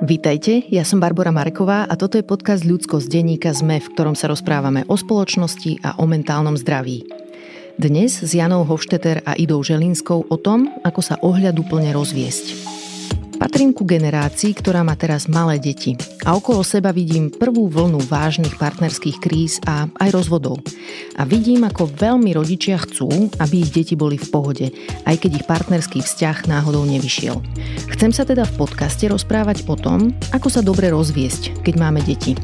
Vítajte, ja som Barbara Mareková a toto je podcast Ľudsko z denníka ZME, v ktorom sa rozprávame o spoločnosti a o mentálnom zdraví. Dnes s Janou Hofšteter a Idou Želinskou o tom, ako sa ohľaduplne rozviesť. Patrím ku generácii, ktorá má teraz malé deti a okolo seba vidím prvú vlnu vážnych partnerských kríz a aj rozvodov. A vidím, ako veľmi rodičia chcú, aby ich deti boli v pohode, aj keď ich partnerský vzťah náhodou nevyšiel. Chcem sa teda v podcaste rozprávať o tom, ako sa dobre rozviesť, keď máme deti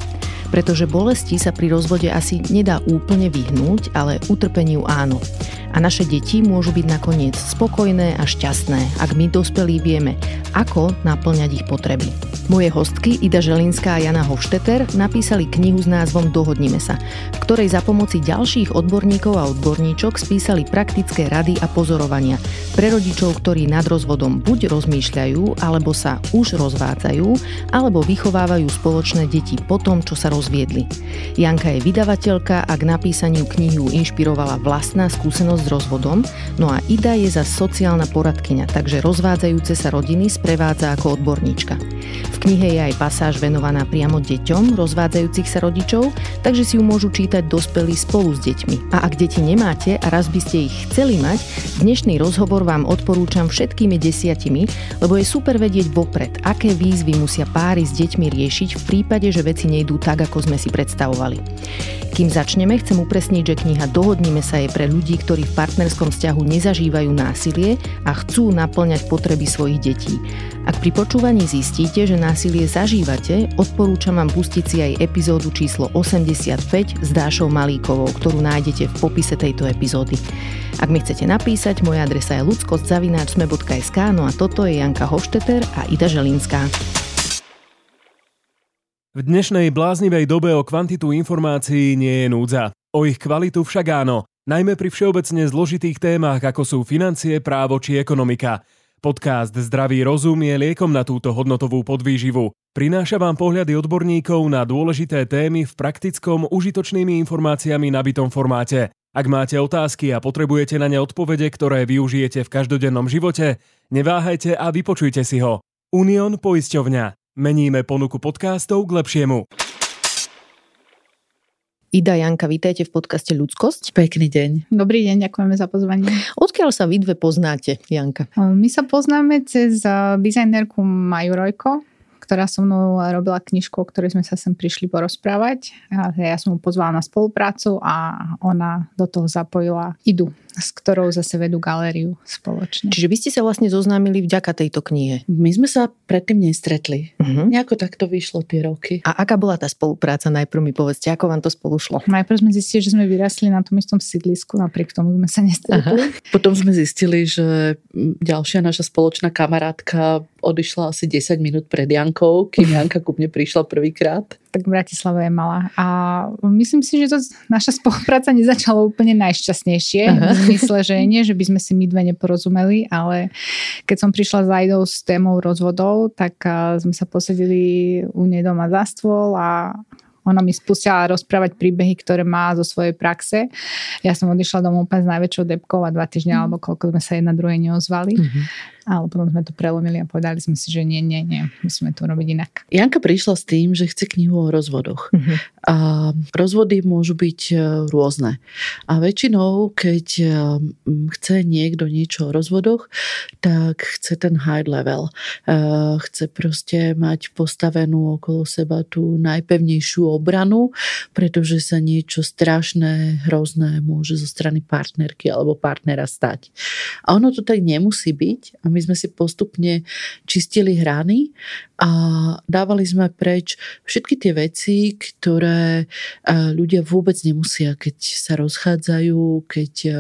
pretože bolesti sa pri rozvode asi nedá úplne vyhnúť, ale utrpeniu áno. A naše deti môžu byť nakoniec spokojné a šťastné, ak my dospelí vieme, ako naplňať ich potreby. Moje hostky Ida Želinská a Jana Hofšteter napísali knihu s názvom Dohodnime sa, v ktorej za pomoci ďalších odborníkov a odborníčok spísali praktické rady a pozorovania pre rodičov, ktorí nad rozvodom buď rozmýšľajú, alebo sa už rozvádzajú, alebo vychovávajú spoločné deti po tom, čo sa rozviedli. Janka je vydavateľka a k napísaniu knihy inšpirovala vlastná skúsenosť s rozvodom, no a Ida je za sociálna poradkyňa, takže rozvádzajúce sa rodiny sprevádza ako odborníčka. V knihe je aj pasáž venovaná priamo deťom rozvádzajúcich sa rodičov, takže si ju môžu čítať dospelí spolu s deťmi. A ak deti nemáte a raz by ste ich chceli mať, dnešný rozhovor vám odporúčam všetkými desiatimi, lebo je super vedieť vopred, aké výzvy musia páry s deťmi riešiť v prípade, že veci nejdú tak, ako sme si predstavovali. Kým začneme, chcem upresniť, že kniha Dohodnime sa je pre ľudí, ktorí v partnerskom vzťahu nezažívajú násilie a chcú naplňať potreby svojich detí. Ak pri počúvaní zistíte, že násilie zažívate, odporúčam vám pustiť si aj epizódu číslo 85 s Dášou Malíkovou, ktorú nájdete v popise tejto epizódy. Ak mi chcete napísať, moja adresa je ludskostzavináčsme.sk, no a toto je Janka Hošteter a Ida Želinská. V dnešnej bláznivej dobe o kvantitu informácií nie je núdza. O ich kvalitu však áno, najmä pri všeobecne zložitých témach, ako sú financie, právo či ekonomika. Podcast Zdravý rozum je liekom na túto hodnotovú podvýživu. Prináša vám pohľady odborníkov na dôležité témy v praktickom, užitočnými informáciami nabitom formáte. Ak máte otázky a potrebujete na ne odpovede, ktoré využijete v každodennom živote, neváhajte a vypočujte si ho. Unión poisťovňa. Meníme ponuku podcastov k lepšiemu. Ida Janka, vítajte v podcaste Ľudskosť. Pekný deň. Dobrý deň, ďakujeme za pozvanie. Odkiaľ sa vy dve poznáte, Janka? My sa poznáme cez dizajnerku Maju Rojko, ktorá so mnou robila knižku, o ktorej sme sa sem prišli porozprávať. Ja som mu pozvala na spoluprácu a ona do toho zapojila Idu s ktorou zase vedú galériu spoločne. Čiže vy ste sa vlastne zoznámili vďaka tejto knihe. My sme sa predtým nestretli. Uh-huh. Nejako takto vyšlo tie roky. A aká bola tá spolupráca? Najprv mi povedzte, ako vám to spolu šlo? Najprv sme zistili, že sme vyrastli na tom istom sídlisku, napriek tomu sme sa nestretli. Aha. Potom sme zistili, že ďalšia naša spoločná kamarátka odišla asi 10 minút pred Jankou, kým Janka ku mne prišla prvýkrát tak Bratislava je malá. A myslím si, že to naša spolupráca nezačala úplne najšťastnejšie. Aha. V zmysle, že nie, že by sme si my dve neporozumeli, ale keď som prišla s Aidou s témou rozvodov, tak sme sa posedili u nej doma za stôl a ona mi spustila rozprávať príbehy, ktoré má zo svojej praxe. Ja som odišla domov úplne s najväčšou depkou a dva týždne, mm. alebo koľko sme sa jedna druhej neozvali. Mm-hmm. Ale potom sme to prelomili a povedali sme si, že nie, nie, nie, musíme to robiť inak. Janka prišla s tým, že chce knihu o rozvodoch. Mm-hmm. A rozvody môžu byť e, rôzne. A väčšinou, keď e, chce niekto niečo o rozvodoch, tak chce ten high level. E, chce proste mať postavenú okolo seba tú najpevnejšiu obranu, pretože sa niečo strašné, hrozné môže zo strany partnerky alebo partnera stať. A ono to tak nemusí byť a my sme si postupne čistili hrany a dávali sme preč všetky tie veci, ktoré e, ľudia vôbec nemusia, keď sa rozchádzajú, keď e,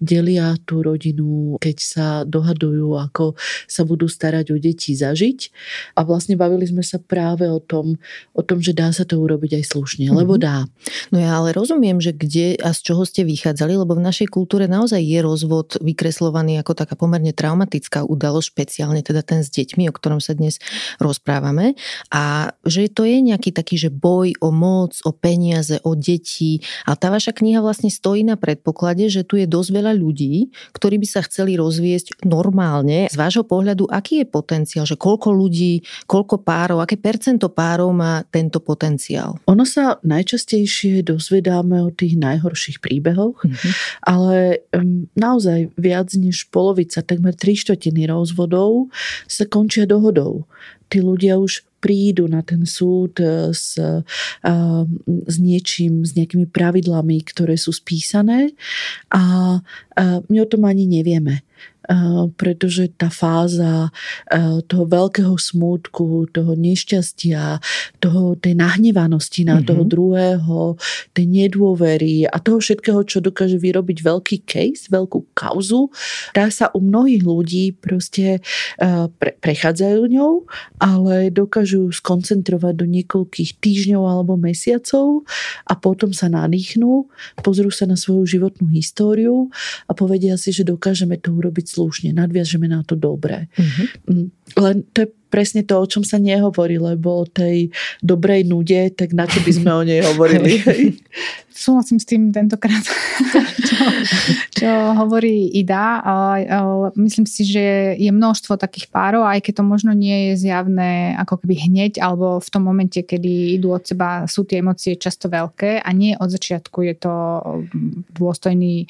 delia tú rodinu, keď sa dohadujú, ako sa budú starať o deti zažiť. A vlastne bavili sme sa práve o tom, o tom že dá sa to urobiť aj slušne, mm-hmm. lebo dá. No ja ale rozumiem, že kde a z čoho ste vychádzali, lebo v našej kultúre naozaj je rozvod vykreslovaný ako taká pomerne traumatická udalosť, špeciálne teda ten s deťmi, o ktorom sa dnes rozprávame rozprávame a že to je nejaký taký, že boj o moc, o peniaze, o deti a tá vaša kniha vlastne stojí na predpoklade, že tu je dosť veľa ľudí, ktorí by sa chceli rozviesť normálne. Z vášho pohľadu, aký je potenciál, že koľko ľudí, koľko párov, aké percento párov má tento potenciál? Ono sa najčastejšie dozvedáme o tých najhorších príbehoch, mm-hmm. ale um, naozaj viac než polovica, takmer tri štvrtiny rozvodov sa končia dohodou. Tí ľudia už prídu na ten súd e, s, e, s niečím, s nejakými pravidlami, ktoré sú spísané a my o tom ani nevieme pretože tá fáza toho veľkého smútku, toho nešťastia, toho, tej nahnevanosti na mm-hmm. toho druhého, tej nedôvery a toho všetkého, čo dokáže vyrobiť veľký case, veľkú kauzu, tá sa u mnohých ľudí proste pre, prechádzajú ňou, ale dokážu skoncentrovať do niekoľkých týždňov alebo mesiacov a potom sa nadýchnú, pozrú sa na svoju životnú históriu a povedia si, že dokážeme to urobiť slušne, nadviažeme na to dobré. Mm-hmm. Len to je presne to, o čom sa nehovorí, lebo o tej dobrej nude, tak na čo by sme o nej hovorili? Súhlasím s tým tentokrát, čo, čo hovorí Ida. Myslím si, že je množstvo takých párov, aj keď to možno nie je zjavné ako keby hneď, alebo v tom momente, kedy idú od seba, sú tie emócie často veľké a nie od začiatku je to dôstojný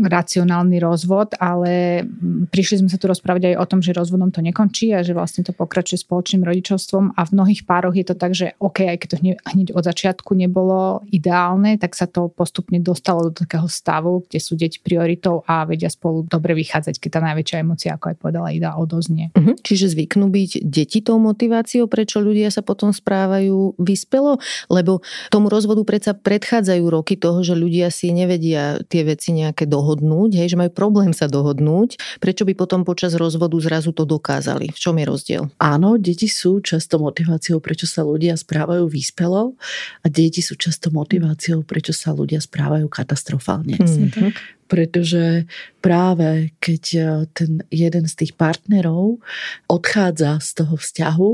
racionálny rozvod, ale prišli sme sa tu rozprávať aj o tom, že rozvodom to nekončí a že vlastne to pokračuje spoločným rodičovstvom a v mnohých pároch je to tak, že OK, aj keď to hneď od začiatku nebolo ideálne, tak sa to postupne dostalo do takého stavu, kde sú deti prioritou a vedia spolu dobre vychádzať, keď tá najväčšia emocia, ako aj povedala Ida, odoznie. Uh-huh. Čiže zvyknú byť deti tou motiváciou, prečo ľudia sa potom správajú vyspelo, lebo tomu rozvodu predsa predchádzajú roky toho, že ľudia si nevedia tie veci nejaké dohodnúť, hej, že majú problém sa dohodnúť, prečo by potom počas rozvodu zrazu to dokázali? V čom je rozdiel? Áno, deti sú často motiváciou, prečo sa ľudia správajú vyspelo a deti sú často motiváciou, prečo sa ľudia správajú katastrofálne. Mm-hmm. Pretože práve keď e, ten jeden z tých partnerov odchádza z toho vzťahu,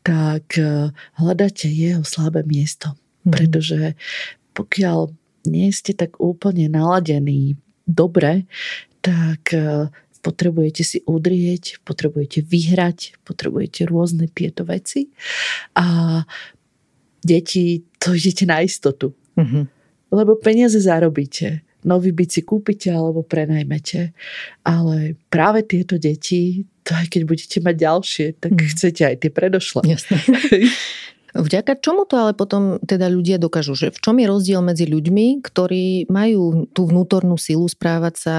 tak e, hľadáte jeho slabé miesto. Mm-hmm. Pretože pokiaľ nie ste tak úplne naladení dobre, tak e, potrebujete si udrieť, potrebujete vyhrať, potrebujete rôzne tieto veci a deti, to idete na istotu. Mm-hmm. Lebo peniaze zarobíte, nový byt si kúpite alebo prenajmete. Ale práve tieto deti, to aj keď budete mať ďalšie, tak mm. chcete aj tie predošlé. Jasné. Vďaka čomu to ale potom teda ľudia dokážu? Že v čom je rozdiel medzi ľuďmi, ktorí majú tú vnútornú silu správať sa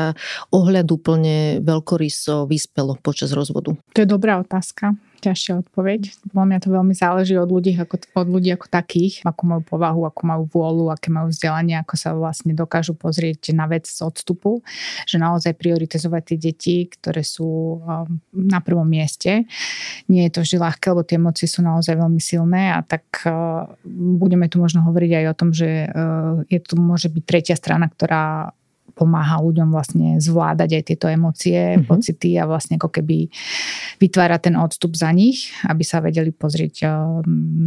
ohľaduplne veľkoryso, vyspelo počas rozvodu? To je dobrá otázka ťažšia odpoveď. Podľa mňa to veľmi záleží od ľudí, ako, od ľudí ako takých, ako majú povahu, ako majú vôľu, aké majú vzdelanie, ako sa vlastne dokážu pozrieť na vec z odstupu, že naozaj prioritizovať tie deti, ktoré sú um, na prvom mieste. Nie je to vždy ľahké, lebo tie emócie sú naozaj veľmi silné a tak uh, budeme tu možno hovoriť aj o tom, že uh, je tu môže byť tretia strana, ktorá pomáha ľuďom vlastne zvládať aj tieto emócie, mm-hmm. pocity a vlastne ako keby vytvára ten odstup za nich, aby sa vedeli pozrieť eh,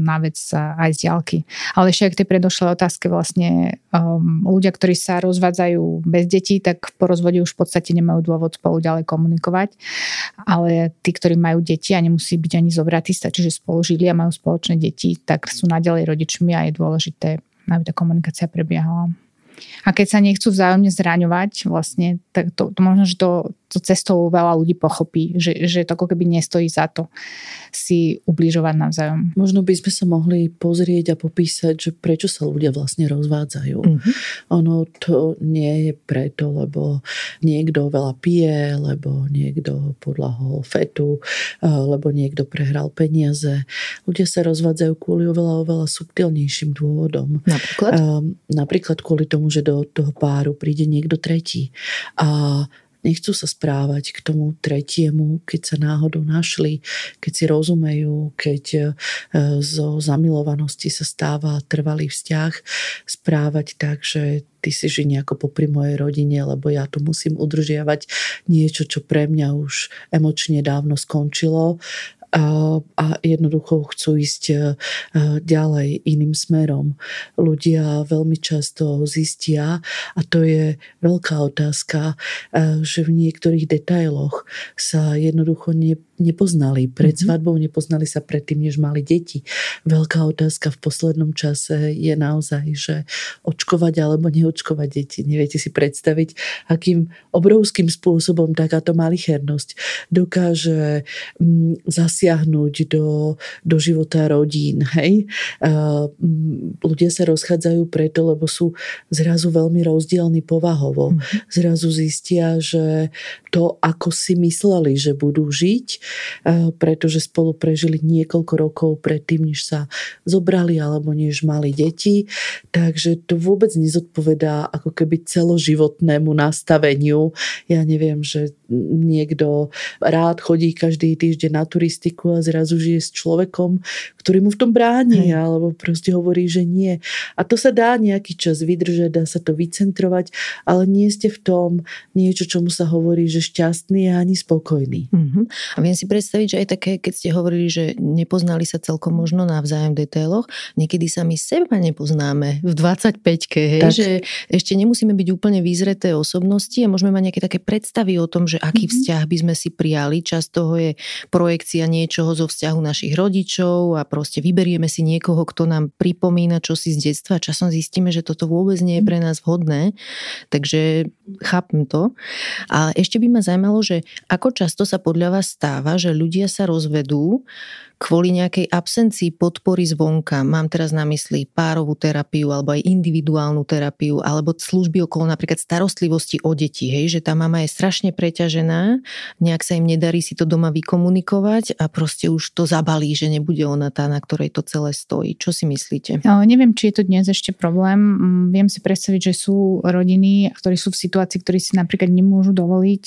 na vec aj z ďalky. Ale ešte k tej predošlej otázke vlastne um, ľudia, ktorí sa rozvádzajú bez detí, tak po rozvode už v podstate nemajú dôvod spolu ďalej komunikovať. Ale tí, ktorí majú deti a nemusí byť ani zobratí, stačí, že spolu žili a majú spoločné deti, tak sú naďalej rodičmi a je dôležité, aby tá komunikácia prebiehala. A keď sa nechcú vzájomne zraňovať, vlastne, tak to, to možno, že to, to cestou veľa ľudí pochopí, že, že to ako keby nestojí za to si ubližovať navzájom. Možno by sme sa mohli pozrieť a popísať, že prečo sa ľudia vlastne rozvádzajú. Mm-hmm. Ono to nie je preto, lebo niekto veľa pije, lebo niekto podľahol fetu, lebo niekto prehral peniaze. Ľudia sa rozvádzajú kvôli oveľa, oveľa subtilnejším dôvodom. Napríklad? Napríklad kvôli tomu, že do toho páru príde niekto tretí. A nechcú sa správať k tomu tretiemu, keď sa náhodou našli, keď si rozumejú, keď e, zo zamilovanosti sa stáva trvalý vzťah, správať tak, že ty si ži nejako popri mojej rodine, lebo ja tu musím udržiavať niečo, čo pre mňa už emočne dávno skončilo a jednoducho chcú ísť ďalej iným smerom. Ľudia veľmi často zistia, a to je veľká otázka, že v niektorých detailoch sa jednoducho ne, nepoznali. Pred mm-hmm. svadbou nepoznali sa predtým, než mali deti. Veľká otázka v poslednom čase je naozaj, že očkovať alebo neočkovať deti. Neviete si predstaviť, akým obrovským spôsobom takáto malichernosť dokáže mm, zasiahnuť do, do života rodín. Hej? Mm, ľudia sa rozchádzajú preto, lebo sú zrazu veľmi rozdielni povahovo. Mm-hmm. Zrazu zistia, že to, ako si mysleli, že budú žiť, pretože spolu prežili niekoľko rokov predtým, než sa zobrali alebo než mali deti. Takže to vôbec nezodpovedá ako keby celoživotnému nastaveniu. Ja neviem, že niekto rád chodí každý týždeň na turistiku a zrazu žije s človekom, ktorý mu v tom bráni, Hej. alebo proste hovorí, že nie. A to sa dá nejaký čas vydržať, dá sa to vycentrovať, ale nie ste v tom niečo, čomu sa hovorí, že šťastný a ani spokojný. Uh-huh. A viem si predstaviť, že aj také, keď ste hovorili, že nepoznali sa celkom možno navzájom v detailoch, niekedy sami seba nepoznáme v 25-ke, hej, že ešte nemusíme byť úplne vyzreté osobnosti a môžeme mať nejaké také predstavy o tom, že aký uh-huh. vzťah by sme si prijali. Čas toho je projekcia niečoho zo vzťahu našich rodičov a proste vyberieme si niekoho, kto nám pripomína čo si z detstva a časom zistíme, že toto vôbec nie je pre nás vhodné. Takže chápem to. A ešte by ma zaujímalo, že ako často sa podľa vás stáva, že ľudia sa rozvedú kvôli nejakej absencii podpory zvonka, mám teraz na mysli párovú terapiu alebo aj individuálnu terapiu alebo služby okolo napríklad starostlivosti o deti, hej, že tá mama je strašne preťažená, nejak sa im nedarí si to doma vykomunikovať a proste už to zabalí, že nebude ona tá, na ktorej to celé stojí. Čo si myslíte? No, neviem, či je to dnes ešte problém. Mm, viem si predstaviť, že sú rodiny, ktorí sú v situácii, ktorí si napríklad nemôžu dovoliť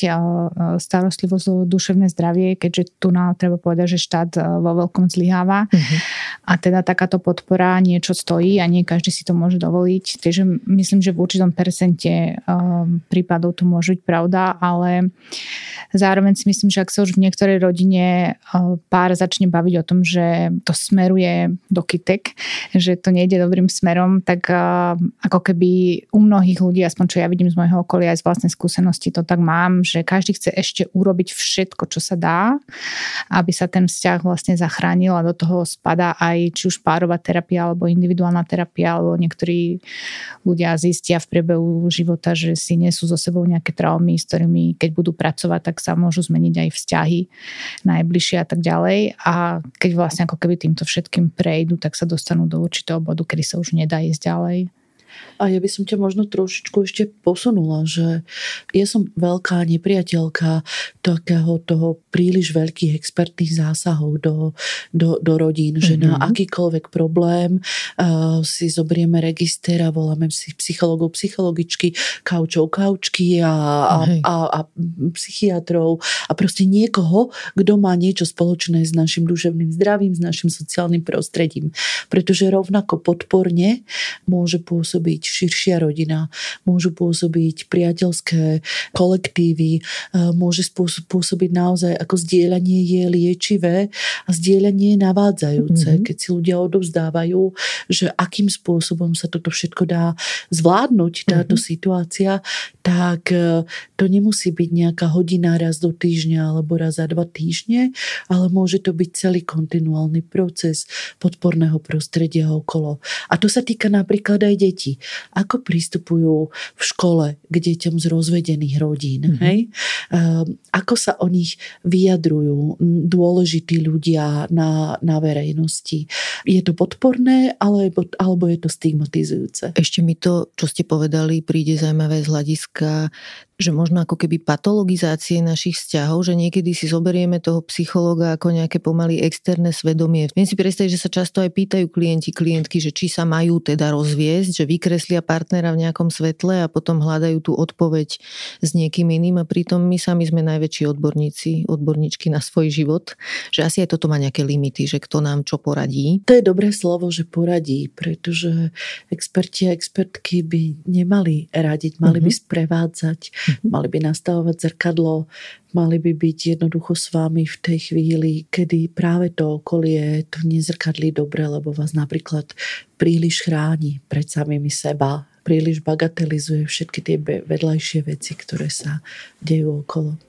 starostlivosť o duševné zdravie, keďže tu nám treba povedať, že štát vo veľkom zlyháva. Uh-huh. A teda takáto podpora niečo stojí a nie každý si to môže dovoliť. Takže myslím, že v určitom percente um, prípadov to môže byť pravda, ale zároveň si myslím, že ak sa už v niektorej rodine uh, pár začne baviť o tom, že to smeruje do kytek, že to nejde dobrým smerom, tak uh, ako keby u mnohých ľudí, aspoň čo ja vidím z môjho okolia aj z vlastnej skúsenosti, to tak mám, že každý chce ešte urobiť všetko, čo sa dá, aby sa ten vzťah vlastne zachránil a do toho spadá aj či už párová terapia alebo individuálna terapia, alebo niektorí ľudia zistia v priebehu života, že si nesú so sebou nejaké traumy, s ktorými keď budú pracovať, tak sa môžu zmeniť aj vzťahy najbližšie a tak ďalej. A keď vlastne ako keby týmto všetkým prejdú, tak sa dostanú do určitého bodu, kedy sa už nedá ísť ďalej. A ja by som ťa možno trošičku ešte posunula, že ja som veľká nepriateľka takého toho príliš veľkých expertných zásahov do, do, do rodín, že mm-hmm. na mhm. akýkoľvek problém uh, si zobrieme register a voláme si psychologov, psychologičky, kaučov, kaučky a, a, a, a psychiatrov a proste niekoho, kto má niečo spoločné s našim duševným zdravím, s našim sociálnym prostredím. Pretože rovnako podporne môže pôsobiť širšia rodina, môžu pôsobiť priateľské kolektívy, môže pôsobiť naozaj ako zdieľanie je liečivé a zdieľanie je navádzajúce, mm-hmm. keď si ľudia odovzdávajú, že akým spôsobom sa toto všetko dá zvládnuť, táto mm-hmm. situácia, tak e, to nemusí byť nejaká hodina raz do týždňa alebo raz za dva týždne, ale môže to byť celý kontinuálny proces podporného prostredia okolo. A to sa týka napríklad aj detí ako pristupujú v škole k deťom z rozvedených rodín. Mm-hmm. Hej? Ehm, ako sa o nich vyjadrujú dôležití ľudia na, na verejnosti. Je to podporné alebo, alebo je to stigmatizujúce? Ešte mi to, čo ste povedali, príde zaujímavé z hľadiska že možno ako keby patologizácie našich vzťahov, že niekedy si zoberieme toho psychológa ako nejaké pomaly externé svedomie. Viem si predstaviť, že sa často aj pýtajú klienti, klientky, že či sa majú teda rozviesť, že vykreslia partnera v nejakom svetle a potom hľadajú tú odpoveď s niekým iným a pritom my sami sme najväčší odborníci, odborníčky na svoj život, že asi aj toto má nejaké limity, že kto nám čo poradí. to je dobré slovo, že poradí, pretože experti a expertky by nemali radiť, mali by mhm. sprevádzať, mm-hmm. Mali by nastavovať zrkadlo, mali by byť jednoducho s vami v tej chvíli, kedy práve to okolie to nezrkadlí dobre, lebo vás napríklad príliš chráni pred samými seba, príliš bagatelizuje všetky tie vedľajšie veci, ktoré sa dejú okolo.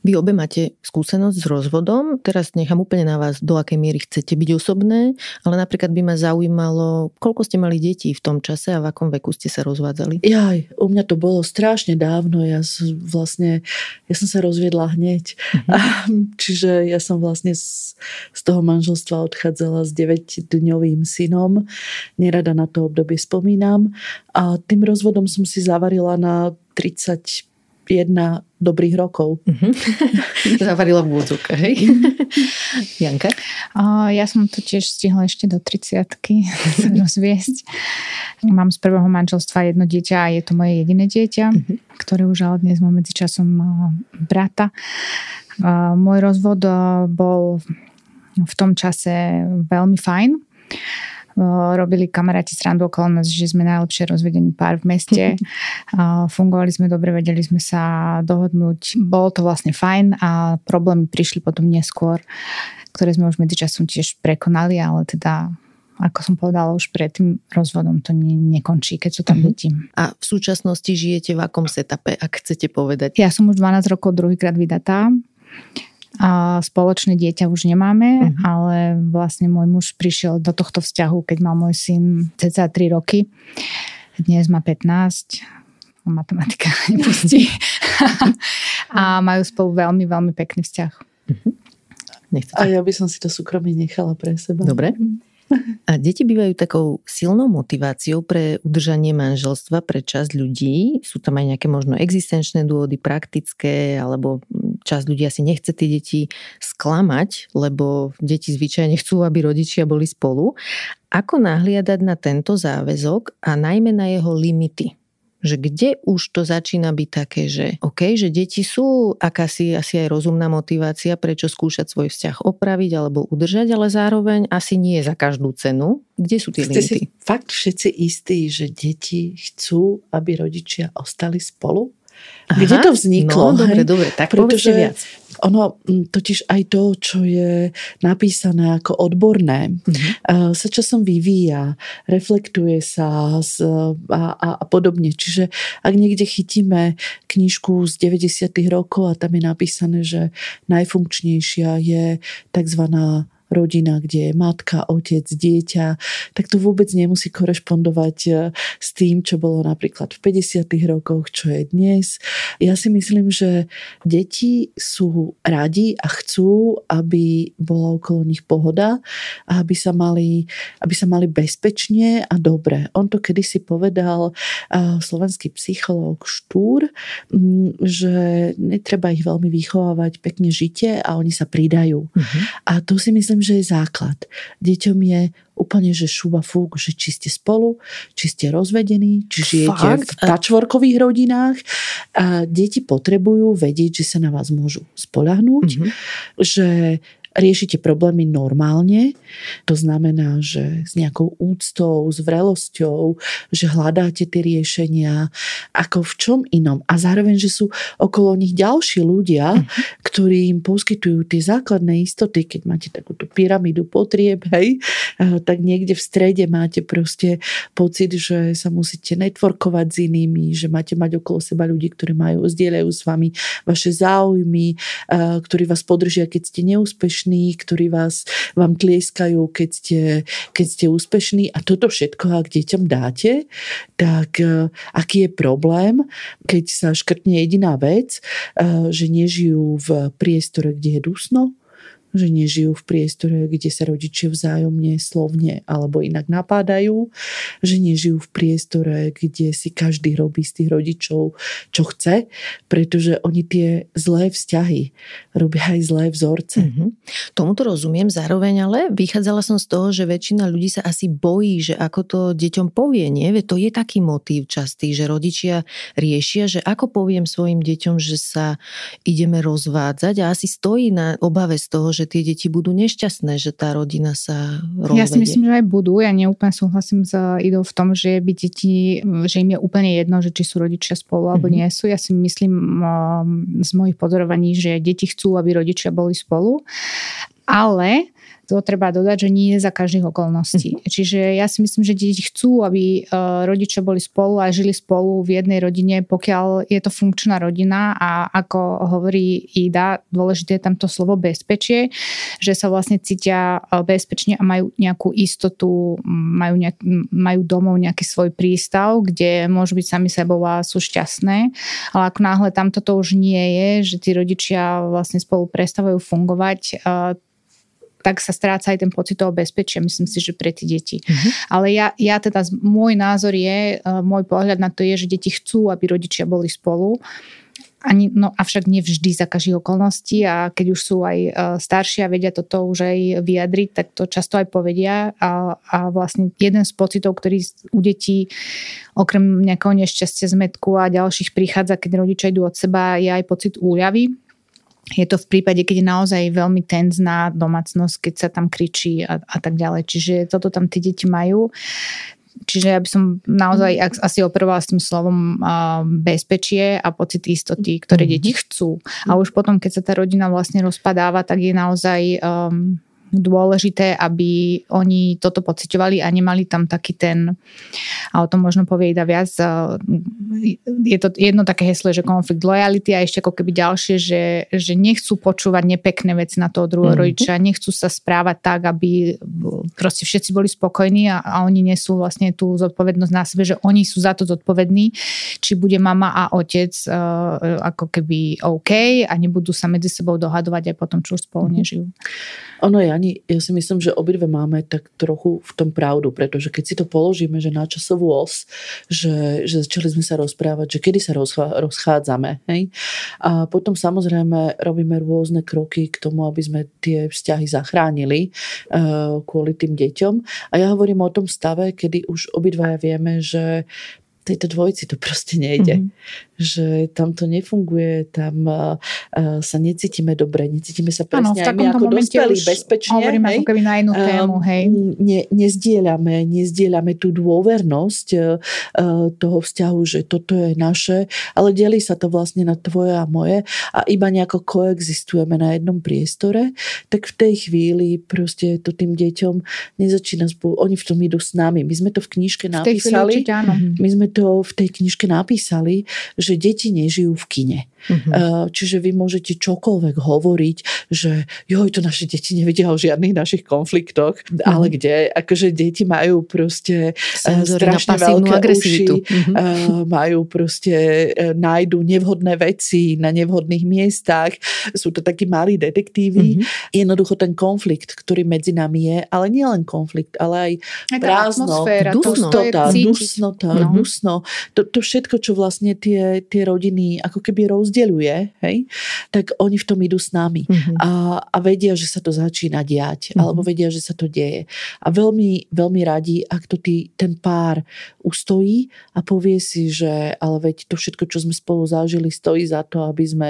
Vy obe máte skúsenosť s rozvodom. Teraz nechám úplne na vás, do akej miery chcete byť osobné, ale napríklad by ma zaujímalo, koľko ste mali detí v tom čase a v akom veku ste sa rozvádzali? Jaj, u mňa to bolo strašne dávno. Ja vlastne, ja som sa rozviedla hneď. Mm-hmm. Čiže ja som vlastne z, z toho manželstva odchádzala s 9-dňovým synom. Nerada na to obdobie spomínam. A tým rozvodom som si zavarila na 30 jedna dobrých rokov. Uh-huh. Zavarila v hej? Janka? Uh, ja som to tiež stihla ešte do 30 rozviesť. Mám z prvého manželstva jedno dieťa a je to moje jediné dieťa, uh-huh. ktoré už ale dnes má medzi časom uh, brata. Uh, môj rozvod bol v tom čase veľmi fajn robili kamaráti srandu okolo nás, že sme najlepšie rozvedení pár v meste. Fungovali sme dobre, vedeli sme sa dohodnúť. Bolo to vlastne fajn a problémy prišli potom neskôr, ktoré sme už medzičasom tiež prekonali, ale teda ako som povedala už pred tým rozvodom, to ne, nekončí, keď sú tam uh-huh. deti. A v súčasnosti žijete v akom setupe, ak chcete povedať? Ja som už 12 rokov druhýkrát vydatá. A spoločné dieťa už nemáme, uh-huh. ale vlastne môj muž prišiel do tohto vzťahu, keď mal môj syn cca 3 roky. Dnes má 15. Matematika nepustí. a majú spolu veľmi, veľmi pekný vzťah. Uh-huh. A ja by som si to súkromie nechala pre seba. Dobre. A deti bývajú takou silnou motiváciou pre udržanie manželstva pre časť ľudí. Sú tam aj nejaké možno existenčné dôvody, praktické, alebo časť ľudí asi nechce tie deti sklamať, lebo deti zvyčajne chcú, aby rodičia boli spolu. Ako nahliadať na tento záväzok a najmä na jeho limity? že kde už to začína byť také, že OK, že deti sú akási asi aj rozumná motivácia, prečo skúšať svoj vzťah opraviť alebo udržať, ale zároveň asi nie za každú cenu. Kde sú tie Ste limity? si fakt všetci istí, že deti chcú, aby rodičia ostali spolu? Aha, Kde to vzniklo? No, dobre, dobre, tak Pretože viac. Ono totiž aj to, čo je napísané ako odborné, uh-huh. sa časom vyvíja, reflektuje sa z, a, a, a podobne. Čiže ak niekde chytíme knižku z 90. rokov a tam je napísané, že najfunkčnejšia je tzv rodina, kde je matka, otec, dieťa, tak to vôbec nemusí korešpondovať e, s tým, čo bolo napríklad v 50. rokoch, čo je dnes. Ja si myslím, že deti sú radi a chcú, aby bola okolo nich pohoda a aby sa mali, aby sa mali bezpečne a dobre. On to kedysi povedal uh, slovenský psychológ Štúr, že netreba ich veľmi vychovávať pekne žite a oni sa pridajú. Uh-huh. A to si myslím, myslím, že je základ. Deťom je úplne, že šuba fúk, že či ste spolu, či ste rozvedení, či žijete Fakt? v pačvorkových rodinách. A deti potrebujú vedieť, že sa na vás môžu spolahnúť, mm-hmm. že riešite problémy normálne, to znamená, že s nejakou úctou, s vrelosťou, že hľadáte tie riešenia ako v čom inom. A zároveň, že sú okolo nich ďalší ľudia, mm-hmm. ktorí im poskytujú tie základné istoty, keď máte takúto pyramídu potrieb, hej, tak niekde v strede máte proste pocit, že sa musíte networkovať s inými, že máte mať okolo seba ľudí, ktorí majú, zdieľajú s vami vaše záujmy, ktorí vás podržia, keď ste neúspešní úspešní, ktorí vás, vám tlieskajú, keď ste, keď ste úspešní. A toto všetko, ak deťom dáte, tak e, aký je problém, keď sa škrtne jediná vec, e, že nežijú v priestore, kde je dusno, že nežijú v priestore, kde sa rodičia vzájomne slovne alebo inak napádajú, že nežijú v priestore, kde si každý robí z tých rodičov, čo chce, pretože oni tie zlé vzťahy robia aj zlé vzorce. Mm-hmm. Tomu to rozumiem zároveň, ale vychádzala som z toho, že väčšina ľudí sa asi bojí, že ako to deťom povie, nie? Veď to je taký motív častý, že rodičia riešia, že ako poviem svojim deťom, že sa ideme rozvádzať a asi stojí na obave z toho, tie deti budú nešťastné, že tá rodina sa rozvedie. Ja si myslím, že aj budú. Ja neúplne súhlasím s Idou v tom, že by deti, že im je úplne jedno, že či sú rodičia spolu alebo mm-hmm. nie sú. Ja si myslím z mojich pozorovaní, že deti chcú, aby rodičia boli spolu. Ale to treba dodať, že nie za každých okolností. Mm-hmm. Čiže ja si myslím, že deti chcú, aby e, rodičia boli spolu a žili spolu v jednej rodine, pokiaľ je to funkčná rodina a ako hovorí Ida, dôležité je tam to slovo bezpečie, že sa vlastne cítia e, bezpečne a majú nejakú istotu, majú, nejak, majú domov nejaký svoj prístav, kde môžu byť sami sebou a sú šťastné. Ale ako náhle tam toto už nie je, že tí rodičia vlastne spolu prestávajú fungovať, e, tak sa stráca aj ten pocit toho bezpečia, myslím si, že pre tie deti. Mm-hmm. Ale ja, ja teda, môj názor je, uh, môj pohľad na to je, že deti chcú, aby rodičia boli spolu. Ani, no avšak nevždy za každých okolností a keď už sú aj uh, starší a vedia toto už aj vyjadriť, tak to často aj povedia a, a vlastne jeden z pocitov, ktorý u detí okrem nejakého nešťastia, zmetku a ďalších prichádza, keď rodičia idú od seba, je aj pocit úľavy, je to v prípade, keď je naozaj veľmi tenzná domácnosť, keď sa tam kričí a, a tak ďalej. Čiže toto tam tie deti majú. Čiže ja by som naozaj asi operovala s tým slovom uh, bezpečie a pocit istoty, ktoré mm-hmm. deti chcú. A už potom, keď sa tá rodina vlastne rozpadáva, tak je naozaj um, dôležité, aby oni toto pocitovali a nemali tam taký ten, a o tom možno povie Ida viac, je to jedno také heslo, že konflikt lojality a ešte ako keby ďalšie, že, že nechcú počúvať nepekné veci na toho druhého mm-hmm. rodiča, nechcú sa správať tak, aby proste všetci boli spokojní a, a oni nesú vlastne tú zodpovednosť na sebe, že oni sú za to zodpovední, či bude mama a otec uh, ako keby OK a nebudú sa medzi sebou dohadovať aj potom, čo spolu mhm. nežijú. Ono, Jani, ja si myslím, že obidve máme tak trochu v tom pravdu, pretože keď si to položíme, že na časovú os, že, že začali sme sa rozprávať, že kedy sa rozchádzame, hej? A potom samozrejme robíme rôzne kroky k tomu, aby sme tie vzťahy zachránili uh, kvôli tým deťom. A ja hovorím o tom stave, kedy už obidvaja vieme, že tejto dvojici to proste nejde. Mm-hmm že tam to nefunguje, tam uh, sa necítime dobre, necítime sa presne ano, aj my ako dospelí bezpečne. Hovorím hej? ako keby na inú tému, hej. Ne, nezdieľame, nezdieľame tú dôvernosť uh, toho vzťahu, že toto je naše, ale delí sa to vlastne na tvoje a moje a iba nejako koexistujeme na jednom priestore, tak v tej chvíli proste to tým deťom nezačína spolu, oni v tom idú s nami. My sme to v knižke napísali. V tej určite, áno. My sme to v tej knižke napísali, že že deti nežijú v kine. Uh-huh. Čiže vy môžete čokoľvek hovoriť, že joj, to naše deti nevedia o žiadnych našich konfliktoch, uh-huh. ale kde, akože deti majú proste Senzory strašne veľké agresivitu. uši, uh-huh. majú proste, nájdu nevhodné veci na nevhodných miestach, sú to takí malí detektívy. Uh-huh. Jednoducho ten konflikt, ktorý medzi nami je, ale nie len konflikt, ale aj prázdno, dusnota, dusnota, no. dusno, to, to všetko, čo vlastne tie, tie rodiny ako keby roz rozdeľuje, hej, tak oni v tom idú s nami mm-hmm. a, a vedia, že sa to začína diať, mm-hmm. alebo vedia, že sa to deje. A veľmi, veľmi radi, ak to tý, ten pár ustojí a povie si, že ale veď to všetko, čo sme spolu zažili, stojí za to, aby sme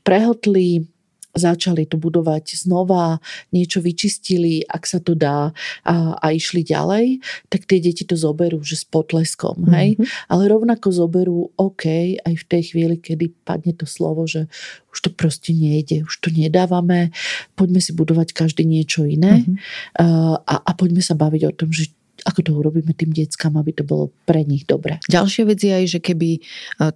prehltli začali to budovať znova, niečo vyčistili, ak sa to dá a, a išli ďalej, tak tie deti to zoberú, že s potleskom, hej? Mm-hmm. Ale rovnako zoberú OK aj v tej chvíli, kedy padne to slovo, že už to proste nejde, už to nedávame, poďme si budovať každý niečo iné mm-hmm. a, a poďme sa baviť o tom, že ako to urobíme tým deckám, aby to bolo pre nich dobre. Ďalšia vec je aj, že keby e,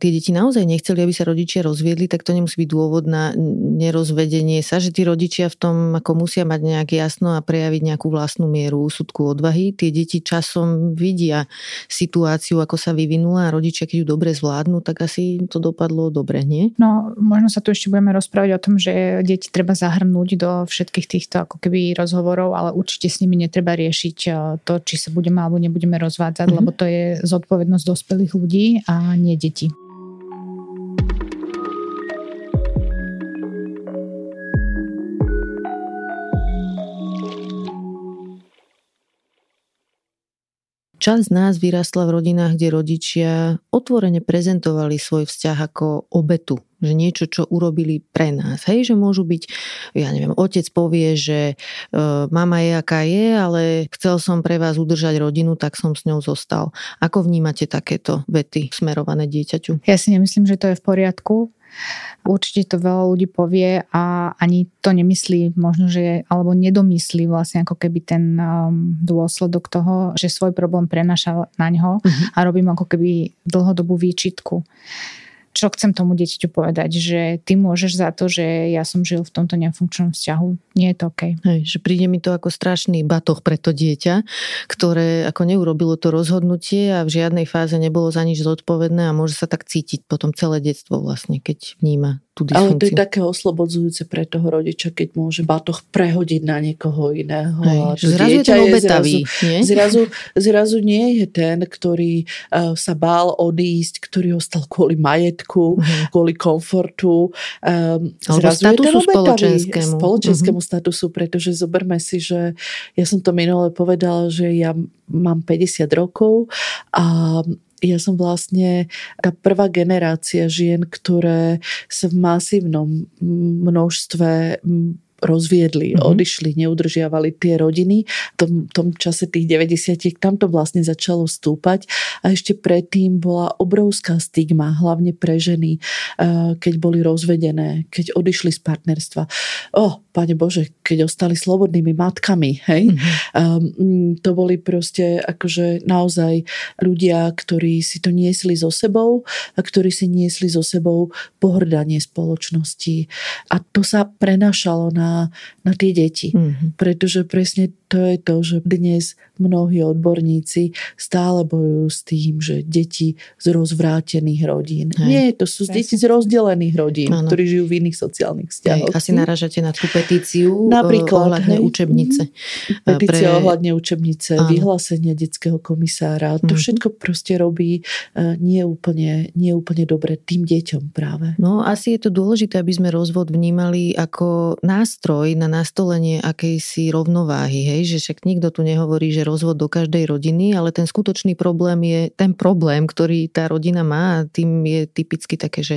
tie deti naozaj nechceli, aby sa rodičia rozviedli, tak to nemusí byť dôvod na nerozvedenie sa, že tí rodičia v tom ako musia mať nejaké jasno a prejaviť nejakú vlastnú mieru úsudku odvahy. Tie deti časom vidia situáciu, ako sa vyvinula a rodičia, keď ju dobre zvládnu, tak asi to dopadlo dobre, nie? No, možno sa tu ešte budeme rozprávať o tom, že deti treba zahrnúť do všetkých týchto ako keby rozhovorov, ale určite s nimi netreba riešiť e, to, či sa budeme alebo nebudeme rozvádzať, mm-hmm. lebo to je zodpovednosť dospelých ľudí a nie detí. Časť z nás vyrastla v rodinách, kde rodičia otvorene prezentovali svoj vzťah ako obetu, že niečo, čo urobili pre nás. Hej, že môžu byť, ja neviem, otec povie, že e, mama je aká je, ale chcel som pre vás udržať rodinu, tak som s ňou zostal. Ako vnímate takéto vety smerované dieťaťu? Ja si nemyslím, že to je v poriadku. Určite to veľa ľudí povie a ani to nemyslí, možno, že, alebo nedomyslí vlastne ako keby ten um, dôsledok toho, že svoj problém prenaša na ňo uh-huh. a robím ako keby dlhodobú výčitku čo chcem tomu dieťaťu povedať, že ty môžeš za to, že ja som žil v tomto nefunkčnom vzťahu. Nie je to OK. Hej, že príde mi to ako strašný batoh pre to dieťa, ktoré ako neurobilo to rozhodnutie a v žiadnej fáze nebolo za nič zodpovedné a môže sa tak cítiť potom celé detstvo vlastne, keď vníma tú dysfunkciu. Ale to je také oslobodzujúce pre toho rodiča, keď môže batoh prehodiť na niekoho iného. Hej, a to zrazu je ten obetavý. Zrazu, nie? Zrazu, zrazu nie je ten, ktorý uh, sa bál odísť, ktorý ostal kvôli majetku, uh-huh. kvôli komfortu. Um, zrazu statusu je ten obetavý, spoločenskému. Spoločenskému uh-huh. statusu, pretože zoberme si, že ja som to minule povedala, že ja mám 50 rokov a ja som vlastne tá prvá generácia žien, ktoré sa v masívnom množstve rozviedli, mm-hmm. odišli, neudržiavali tie rodiny. V tom, tom čase tých 90 tam to vlastne začalo stúpať a ešte predtým bola obrovská stigma, hlavne pre ženy, eh, keď boli rozvedené, keď odišli z partnerstva. O, oh, pane Bože, keď ostali slobodnými matkami, hej. Mm-hmm. Um, to boli proste akože naozaj ľudia, ktorí si to niesli so sebou a ktorí si niesli so sebou pohrdanie spoločnosti. A to sa prenašalo na na, tie deti. Mm-hmm. Pretože presne to je to, že dnes mnohí odborníci stále bojujú s tým, že deti z rozvrátených rodín. Hej. Nie, to sú Presne. deti z rozdelených rodín, ano. ktorí žijú v iných sociálnych vzťahoch. Hej, asi naražate na tú petíciu Napríklad, ohľadne hej. učebnice. Petícia pre... ohľadne učebnice, ano. vyhlásenia detského komisára. To mm-hmm. všetko proste robí uh, nie úplne, nie úplne dobre tým deťom práve. No asi je to dôležité, aby sme rozvod vnímali ako nástroj na nastolenie akejsi rovnováhy. Hej? že však nikto tu nehovorí, že rozvod do každej rodiny, ale ten skutočný problém je ten problém, ktorý tá rodina má a tým je typicky také, že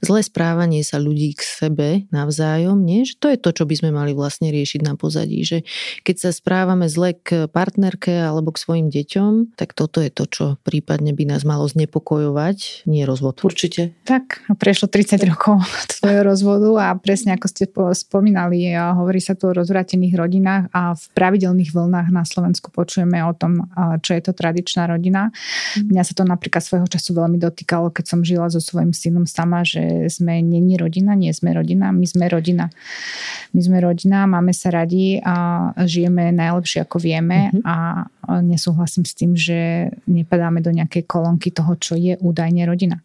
zlé správanie sa ľudí k sebe navzájom, nie? Že to je to, čo by sme mali vlastne riešiť na pozadí, že keď sa správame zle k partnerke alebo k svojim deťom, tak toto je to, čo prípadne by nás malo znepokojovať, nie rozvod. Určite. Tak, prešlo 30 rokov od svojho rozvodu a presne ako ste spomínali, hovorí sa tu o rozvratených rodinách a v pravidelných vlnách na Slovensku počujeme o tom, čo je to tradičná rodina. Mhm. Mňa sa to napríklad svojho času veľmi dotýkalo, keď som žila so svojím synom sama, že sme není rodina, nie sme rodina, my sme rodina. My sme rodina, máme sa radi a žijeme najlepšie ako vieme mm-hmm. a nesúhlasím s tým, že nepadáme do nejakej kolónky toho, čo je údajne rodina.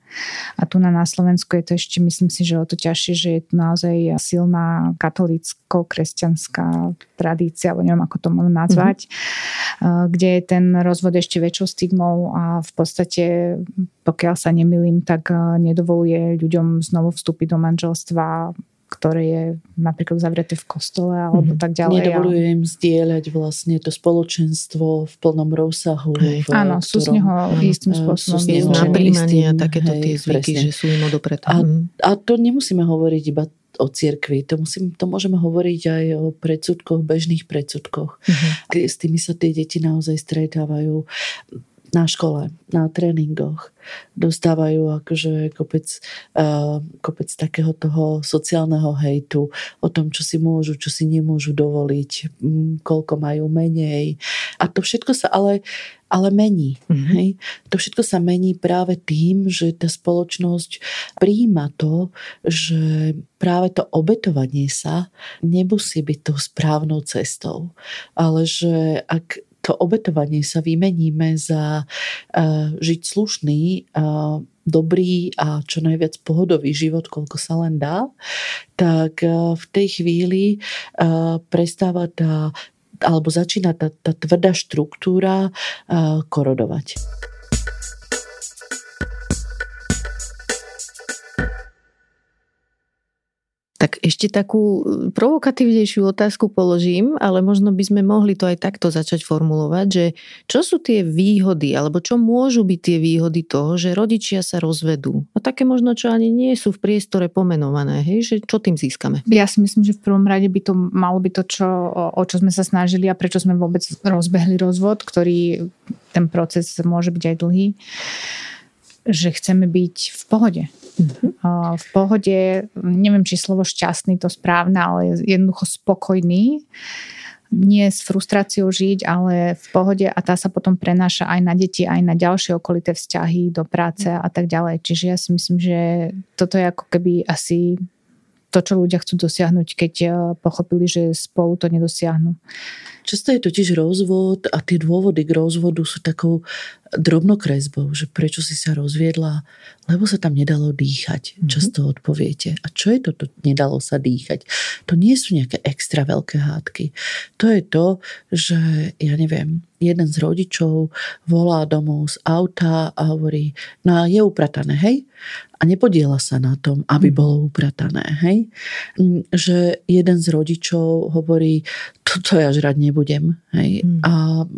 A tu na, Slovensku je to ešte, myslím si, že o to ťažšie, že je tu naozaj silná katolícko-kresťanská tradícia, alebo neviem, ako to môžem nazvať, mm-hmm. kde je ten rozvod ešte väčšou stigmou a v podstate, pokiaľ sa nemilím, tak nedovoluje ľuďom znovu vstúpiť do manželstva ktoré je napríklad zavreté v kostole alebo mm-hmm. tak ďalej. Nedovoluje im zdieľať vlastne to spoločenstvo v plnom rozsahu. V, Áno, sú z neho istým spôsobom na príjmanie a takéto tie zvyky, že sú im odopreté. A, a to nemusíme hovoriť iba o cirkvi. To, musím, to môžeme hovoriť aj o predsudkoch, bežných predsudkoch. Mm-hmm. S tými sa tie deti naozaj stretávajú na škole, na tréningoch dostávajú akože kopec, uh, kopec takého toho sociálneho hejtu o tom, čo si môžu, čo si nemôžu dovoliť, m, koľko majú menej. A to všetko sa ale, ale mení. Mm-hmm. Hej? To všetko sa mení práve tým, že tá spoločnosť príjima to, že práve to obetovanie sa nemusí byť tou správnou cestou, ale že ak to obetovanie sa vymeníme za uh, žiť slušný, uh, dobrý a čo najviac pohodový život, koľko sa len dá, tak uh, v tej chvíli prestáva tá alebo začína tá, tá tvrdá štruktúra korodovať. Ešte takú e, provokatívnejšiu otázku položím, ale možno by sme mohli to aj takto začať formulovať, že čo sú tie výhody, alebo čo môžu byť tie výhody toho, že rodičia sa rozvedú. A také možno, čo ani nie sú v priestore pomenované, hej, že čo tým získame? Ja si myslím, že v prvom rade by to malo byť to, čo, o čo sme sa snažili a prečo sme vôbec rozbehli rozvod, ktorý ten proces môže byť aj dlhý že chceme byť v pohode. Uh-huh. V pohode, neviem, či slovo šťastný to správne, ale jednoducho spokojný. Nie s frustráciou žiť, ale v pohode a tá sa potom prenáša aj na deti, aj na ďalšie okolité vzťahy, do práce a tak ďalej. Čiže ja si myslím, že toto je ako keby asi to, čo ľudia chcú dosiahnuť, keď eh, pochopili, že spolu to nedosiahnu. Často je totiž rozvod a tie dôvody k rozvodu sú takou drobnokresbou, že prečo si sa rozviedla, lebo sa tam nedalo dýchať. Mm-hmm. Často odpoviete. A čo je to, to nedalo sa dýchať? To nie sú nejaké extra veľké hádky. To je to, že ja neviem, jeden z rodičov volá domov z auta a hovorí, no je upratané, hej? A nepodiela sa na tom, aby mhm. bolo upratané, hej? Mm, že jeden z rodičov hovorí, toto ja žrať nebudem. Hej. Hmm. A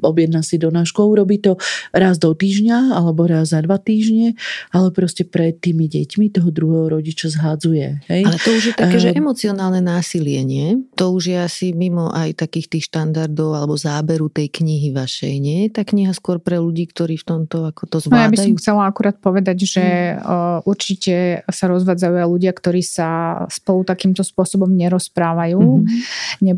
objedná si donášku. Urobí to raz do týždňa alebo raz za dva týždne, ale proste pred tými deťmi toho druhého rodiča zhádzuje. Hej. Ale to už je také, um, že emocionálne násilie, nie? To už je asi mimo aj takých tých štandardov alebo záberu tej knihy vašej, nie? Tá kniha skôr pre ľudí, ktorí v tomto ako to zvládajú. No ja by som chcela akurát povedať, že hmm. určite sa rozvádzajú aj ľudia, ktorí sa spolu takýmto spôsobom nerozprávajú. Hmm. Ne,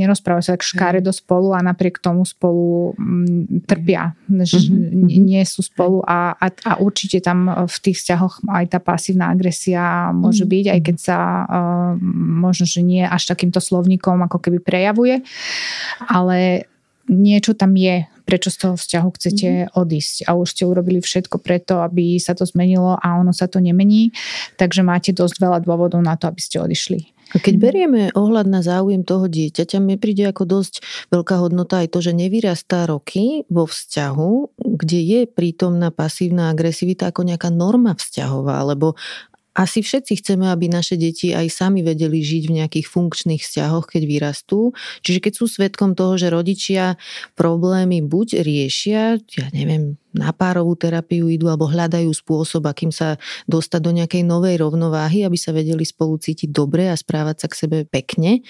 nerozprávajú rozprávajú sa tak škáredo spolu a napriek tomu spolu mm, trpia, že mm-hmm. Nie sú spolu a, a, a určite tam v tých vzťahoch aj tá pasívna agresia môže mm-hmm. byť, aj keď sa uh, možno, že nie až takýmto slovníkom ako keby prejavuje, ale niečo tam je, prečo z toho vzťahu chcete mm-hmm. odísť a už ste urobili všetko preto, aby sa to zmenilo a ono sa to nemení, takže máte dosť veľa dôvodov na to, aby ste odišli. Keď berieme ohľad na záujem toho dieťaťa, mi príde ako dosť veľká hodnota aj to, že nevyrastá roky vo vzťahu, kde je prítomná pasívna agresivita ako nejaká norma vzťahová, lebo asi všetci chceme, aby naše deti aj sami vedeli žiť v nejakých funkčných vzťahoch, keď vyrastú. Čiže keď sú svetkom toho, že rodičia problémy buď riešia, ja neviem, na párovú terapiu idú alebo hľadajú spôsob, akým sa dostať do nejakej novej rovnováhy, aby sa vedeli spolu cítiť dobre a správať sa k sebe pekne,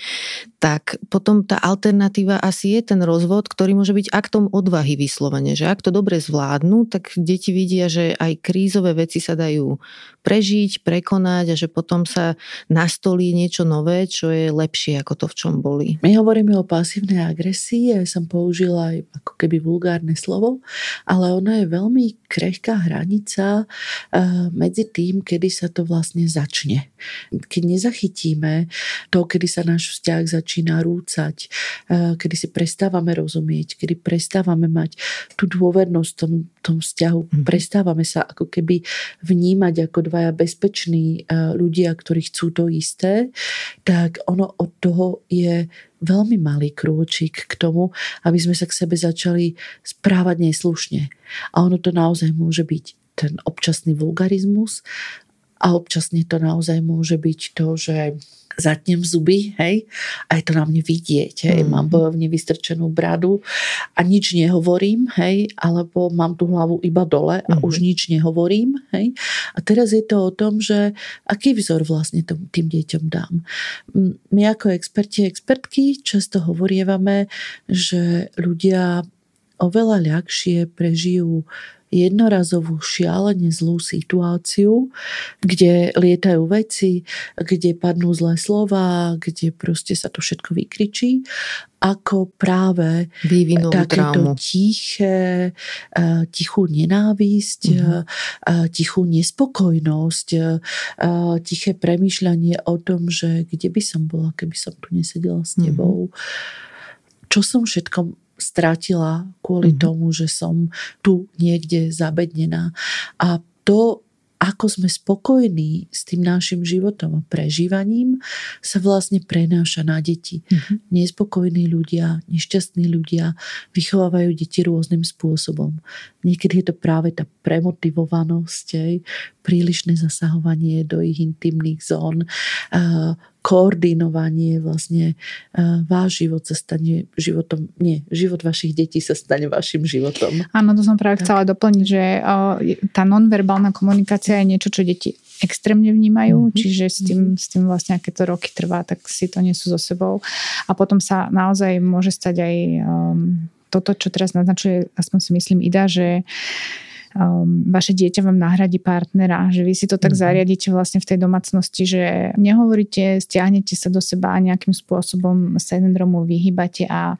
tak potom tá alternatíva asi je ten rozvod, ktorý môže byť aktom odvahy vyslovene, že ak to dobre zvládnu, tak deti vidia, že aj krízové veci sa dajú prežiť, prekonať a že potom sa nastolí niečo nové, čo je lepšie ako to, v čom boli. My hovoríme o pasívnej agresii, ja som použila aj ako keby vulgárne slovo, ale ona ono je veľmi krehká hranica eh, medzi tým, kedy sa to vlastne začne. Keď nezachytíme to, kedy sa náš vzťah začína rúcať, eh, kedy si prestávame rozumieť, kedy prestávame mať tú dôvernosť v tom, tom vzťahu, mm. prestávame sa ako keby vnímať ako dvaja bezpeční eh, ľudia, ktorí chcú to isté, tak ono od toho je veľmi malý krôčik k tomu, aby sme sa k sebe začali správať neslušne. A ono to naozaj môže byť ten občasný vulgarizmus a občasne to naozaj môže byť to, že zatnem zuby, hej, a je to na mne vidieť, hej, mm. mám bojovne vystrčenú bradu a nič nehovorím, hej, alebo mám tú hlavu iba dole a mm. už nič nehovorím, hej. A teraz je to o tom, že aký vzor vlastne tým, tým deťom dám. My ako experti, expertky často hovorievame, že ľudia oveľa ľahšie prežijú jednorazovú šialene zlú situáciu, kde lietajú veci, kde padnú zlé slova, kde proste sa to všetko vykričí, ako práve Vývinovú takéto traumu. tiché, eh, tichú nenávisť, mm-hmm. tichú nespokojnosť, tiché premýšľanie o tom, že kde by som bola, keby som tu nesedela s tebou. Mm-hmm. Čo som všetko stratila kvôli mm-hmm. tomu, že som tu niekde zabednená. A to ako sme spokojní s tým našim životom a prežívaním, sa vlastne prenáša na deti. Mm-hmm. Nespokojní ľudia, nešťastní ľudia vychovávajú deti rôznym spôsobom. Niekedy je to práve tá premotivovanosť, prílišné zasahovanie do ich intimných zón, koordinovanie vlastne váš život sa stane životom, nie, život vašich detí sa stane vašim životom. Áno, to som práve tak. chcela doplniť, že tá nonverbálna komunikácia je niečo, čo deti extrémne vnímajú, mm-hmm. čiže s tým, s tým vlastne, aké to roky trvá, tak si to nesú so sebou. A potom sa naozaj môže stať aj um, toto, čo teraz naznačuje, aspoň si myslím, Ida, že uh, um, vaše dieťa vám nahradí partnera, že vy si to tak mm-hmm. zariadíte vlastne v tej domácnosti, že nehovoríte, stiahnete sa do seba a nejakým spôsobom sa jeden dromu vyhýbate a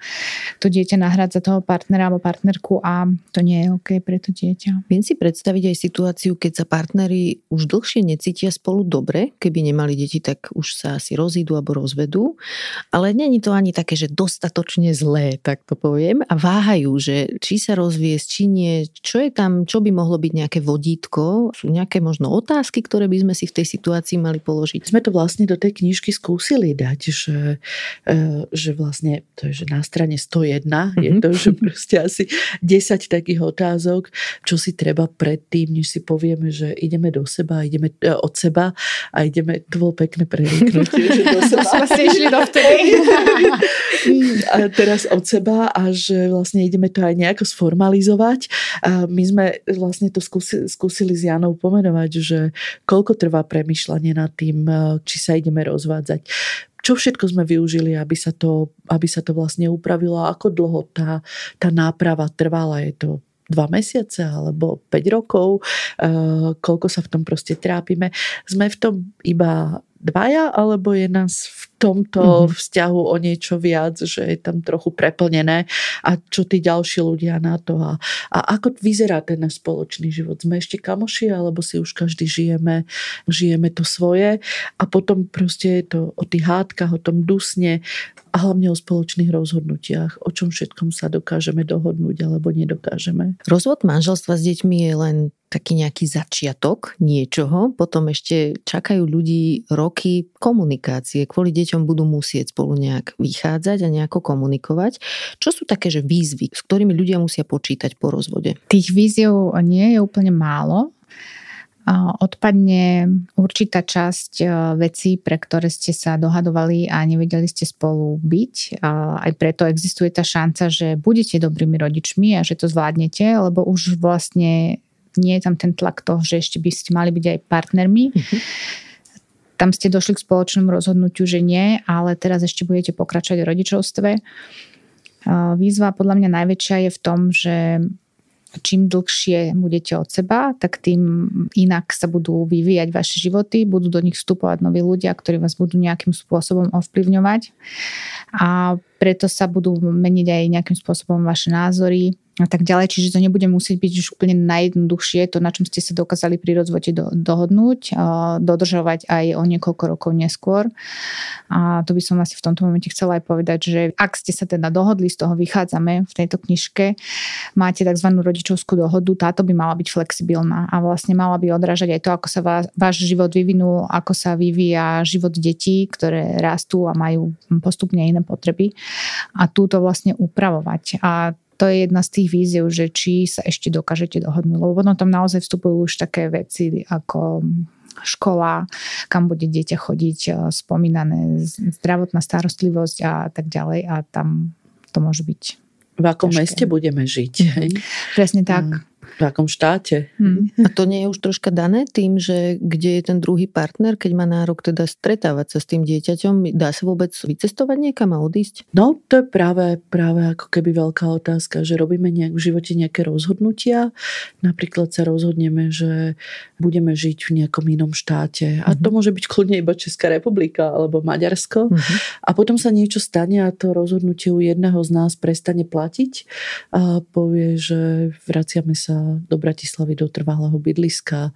to dieťa nahrádza toho partnera alebo partnerku a to nie je OK pre to dieťa. Viem si predstaviť aj situáciu, keď sa partneri už dlhšie necítia spolu dobre, keby nemali deti, tak už sa asi rozídu alebo rozvedú, ale není to ani také, že dostatočne zlé, tak to poviem, a váhajú, že či sa rozviesť, či nie, čo je tam, čo by mohlo byť nejaké vodítko? Sú nejaké možno otázky, ktoré by sme si v tej situácii mali položiť? Sme to vlastne do tej knižky skúsili dať, že, e, že vlastne to je, že na strane 101 mm-hmm. je mhm. to, že proste asi 10 takých otázok, čo si treba predtým, než si povieme, že ideme do seba, ideme e, od seba a ideme, to bolo pekné preriknutie, že do seba. Sme išli a teraz od seba a že vlastne ideme to aj nejako sformalizovať. A my sme vlastne to skúsili, skúsili s Janou pomenovať, že koľko trvá premyšľanie nad tým, eh, či sa ideme rozvádzať čo všetko sme využili, aby sa to, aby sa to vlastne upravilo, ako dlho tá, tá náprava trvala. Je to dva mesiace alebo 5 rokov, eh, koľko sa v tom proste trápime. Sme v tom iba dvaja, alebo je nás v tomto mm-hmm. vzťahu o niečo viac, že je tam trochu preplnené a čo tí ďalší ľudia na to a, a ako vyzerá ten náš spoločný život. Sme ešte kamoši, alebo si už každý žijeme, žijeme to svoje a potom proste je to o tých hádkach, o tom dusne a hlavne o spoločných rozhodnutiach, o čom všetkom sa dokážeme dohodnúť alebo nedokážeme. Rozvod manželstva s deťmi je len taký nejaký začiatok niečoho, potom ešte čakajú ľudí roky komunikácie. Kvôli deťom budú musieť spolu nejak vychádzať a nejako komunikovať. Čo sú také, že výzvy, s ktorými ľudia musia počítať po rozvode? Tých víziev nie je úplne málo. Odpadne určitá časť e, vecí, pre ktoré ste sa dohadovali a nevedeli ste spolu byť. Aj preto existuje tá šanca, že budete dobrými rodičmi a že to zvládnete, lebo už vlastne nie je tam ten tlak toho, že ešte by ste mali byť aj partnermi. Mm-hmm. Tam ste došli k spoločnému rozhodnutiu, že nie, ale teraz ešte budete pokračovať v rodičovstve. Výzva podľa mňa najväčšia je v tom, že čím dlhšie budete od seba, tak tým inak sa budú vyvíjať vaše životy, budú do nich vstupovať noví ľudia, ktorí vás budú nejakým spôsobom ovplyvňovať a preto sa budú meniť aj nejakým spôsobom vaše názory, a tak ďalej. Čiže to nebude musieť byť už úplne najjednoduchšie, to, na čom ste sa dokázali pri rozvode do, dohodnúť, dodržovať aj o niekoľko rokov neskôr. A to by som asi v tomto momente chcela aj povedať, že ak ste sa teda dohodli, z toho vychádzame v tejto knižke, máte tzv. rodičovskú dohodu, táto by mala byť flexibilná a vlastne mala by odrážať aj to, ako sa vás, váš život vyvinul, ako sa vyvíja život detí, ktoré rastú a majú postupne iné potreby a túto vlastne upravovať. A to je jedna z tých víziev, že či sa ešte dokážete dohodnúť. Lebo potom tam naozaj vstupujú už také veci ako škola, kam bude dieťa chodiť, e, spomínané zdravotná starostlivosť a tak ďalej a tam to môže byť v akom ťažké. meste budeme žiť. Mhm. Hej? Presne tak. Mm. V akom štáte. Hmm. A to nie je už troška dané tým, že kde je ten druhý partner, keď má nárok teda stretávať sa s tým dieťaťom, dá sa vôbec vycestovať niekam a odísť? No, to je práve, práve ako keby veľká otázka, že robíme nejak v živote nejaké rozhodnutia. Napríklad sa rozhodneme, že budeme žiť v nejakom inom štáte. A to mhm. môže byť kľudne iba Česká republika alebo Maďarsko. Uh-huh. A potom sa niečo stane a to rozhodnutie u jedného z nás prestane platiť a povie, že vraciame sa do Bratislavy do trvalého bydliska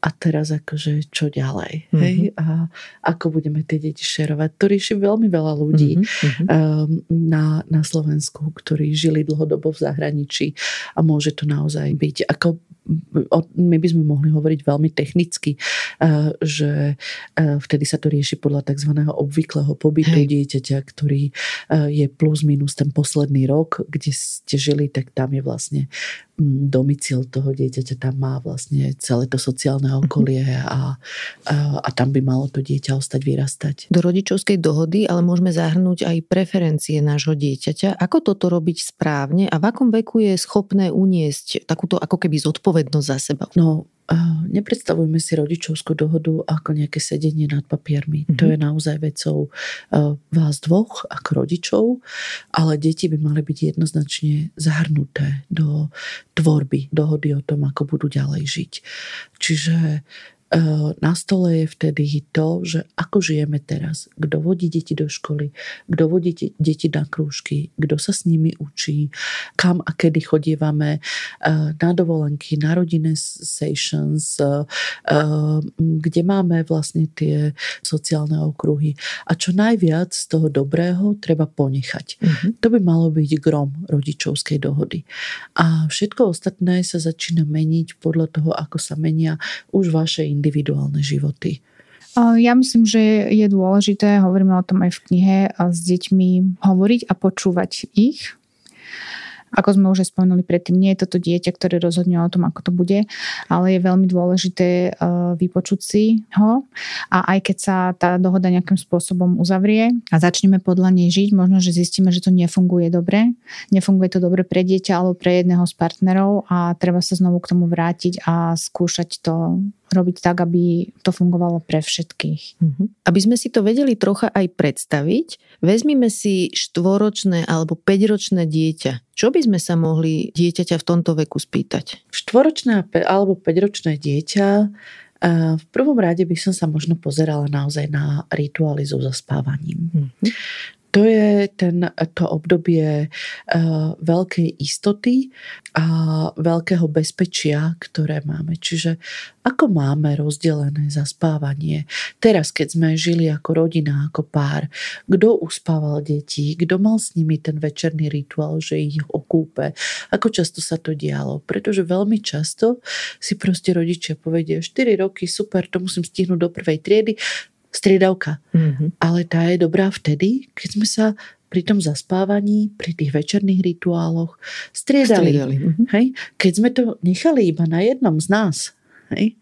a teraz akože čo ďalej, mm-hmm. hej? A ako budeme tie deti šerovať. To rieši veľmi veľa ľudí mm-hmm. um, na, na Slovensku, ktorí žili dlhodobo v zahraničí a môže to naozaj byť. Ako my by sme mohli hovoriť veľmi technicky, eh, že eh, vtedy sa to rieši podľa tzv. obvyklého pobytu Hej. dieťaťa, ktorý eh, je plus minus ten posledný rok, kde ste žili, tak tam je vlastne domicil toho dieťaťa, tam má vlastne celé to sociálne mhm. okolie a, a, a tam by malo to dieťa ostať vyrastať. Do rodičovskej dohody ale môžeme zahrnúť aj preferencie nášho dieťaťa. Ako toto robiť správne a v akom veku je schopné uniesť takúto ako keby zodpovednosť zodpovednosť za seba. No, nepredstavujme si rodičovskú dohodu ako nejaké sedenie nad papiermi. Mm-hmm. To je naozaj vecou vás dvoch ako rodičov, ale deti by mali byť jednoznačne zahrnuté do tvorby dohody o tom, ako budú ďalej žiť. Čiže na stole je vtedy to, že ako žijeme teraz, kto vodí deti do školy, kto vodí deti na krúžky, kto sa s nimi učí, kam a kedy chodievame eh, na dovolenky, na rodinné sessions, eh, kde máme vlastne tie sociálne okruhy. A čo najviac z toho dobrého treba ponechať. Mm-hmm. To by malo byť grom rodičovskej dohody. A všetko ostatné sa začína meniť podľa toho, ako sa menia už vaše individuálne životy. Ja myslím, že je dôležité, hovoríme o tom aj v knihe, s deťmi hovoriť a počúvať ich, ako sme už spomenuli predtým, nie je toto dieťa, ktoré rozhodne o tom, ako to bude, ale je veľmi dôležité uh, vypočuť si ho. A aj keď sa tá dohoda nejakým spôsobom uzavrie a začneme podľa nej žiť, možno, že zistíme, že to nefunguje dobre, nefunguje to dobre pre dieťa alebo pre jedného z partnerov a treba sa znovu k tomu vrátiť a skúšať to robiť tak, aby to fungovalo pre všetkých. Uh-huh. Aby sme si to vedeli trocha aj predstaviť, vezmime si štvoročné alebo päťročné dieťa. Čo by sme sa mohli dieťaťa v tomto veku spýtať? Štvoročné alebo päťročné dieťa v prvom rade by som sa možno pozerala naozaj na rituály so zaspávaním. Mm-hmm to je ten, to obdobie uh, veľkej istoty a veľkého bezpečia, ktoré máme. Čiže ako máme rozdelené zaspávanie. Teraz, keď sme žili ako rodina, ako pár, kto uspával deti, kto mal s nimi ten večerný rituál, že ich okúpe, ako často sa to dialo. Pretože veľmi často si proste rodičia povedia, 4 roky, super, to musím stihnúť do prvej triedy, striedavka. Mm-hmm. Ale tá je dobrá vtedy, keď sme sa pri tom zaspávaní, pri tých večerných rituáloch striedali. striedali. Mm-hmm. Hej? Keď sme to nechali iba na jednom z nás, hej?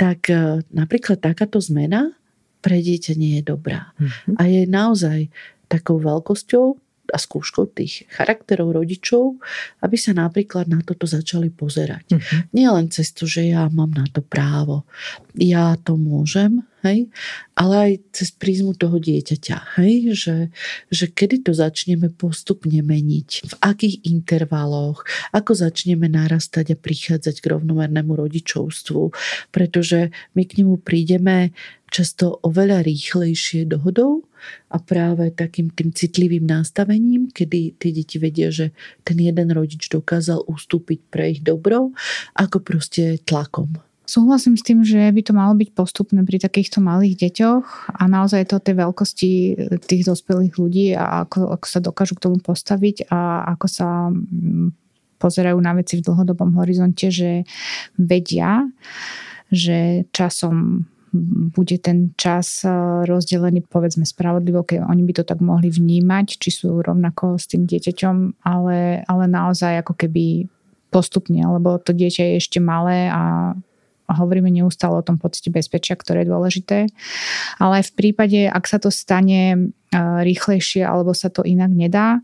tak uh, napríklad takáto zmena pre dieťa nie je dobrá. Mm-hmm. A je naozaj takou veľkosťou a skúškou tých charakterov rodičov, aby sa napríklad na toto začali pozerať. Uh-huh. Nie len cez to, že ja mám na to právo, ja to môžem, hej, ale aj cez prízmu toho dieťaťa, hej, že, že kedy to začneme postupne meniť, v akých intervaloch, ako začneme narastať a prichádzať k rovnomernému rodičovstvu, pretože my k nemu prídeme často oveľa rýchlejšie dohodou a práve takým tým citlivým nastavením, kedy tie deti vedia, že ten jeden rodič dokázal ustúpiť pre ich dobro, ako proste tlakom. Súhlasím s tým, že by to malo byť postupné pri takýchto malých deťoch a naozaj to tej veľkosti tých dospelých ľudí a ako, ako sa dokážu k tomu postaviť a ako sa mm, pozerajú na veci v dlhodobom horizonte, že vedia, že časom bude ten čas eh, rozdelený povedzme spravodlivo, keď oni by to tak mohli vnímať, či sú rovnako s tým dieťaťom, ale, ale naozaj ako keby postupne, lebo to dieťa je ešte malé a hovoríme neustále o tom pocite bezpečia, ktoré je dôležité. Ale v prípade, ak sa to stane eh, rýchlejšie alebo sa to inak nedá,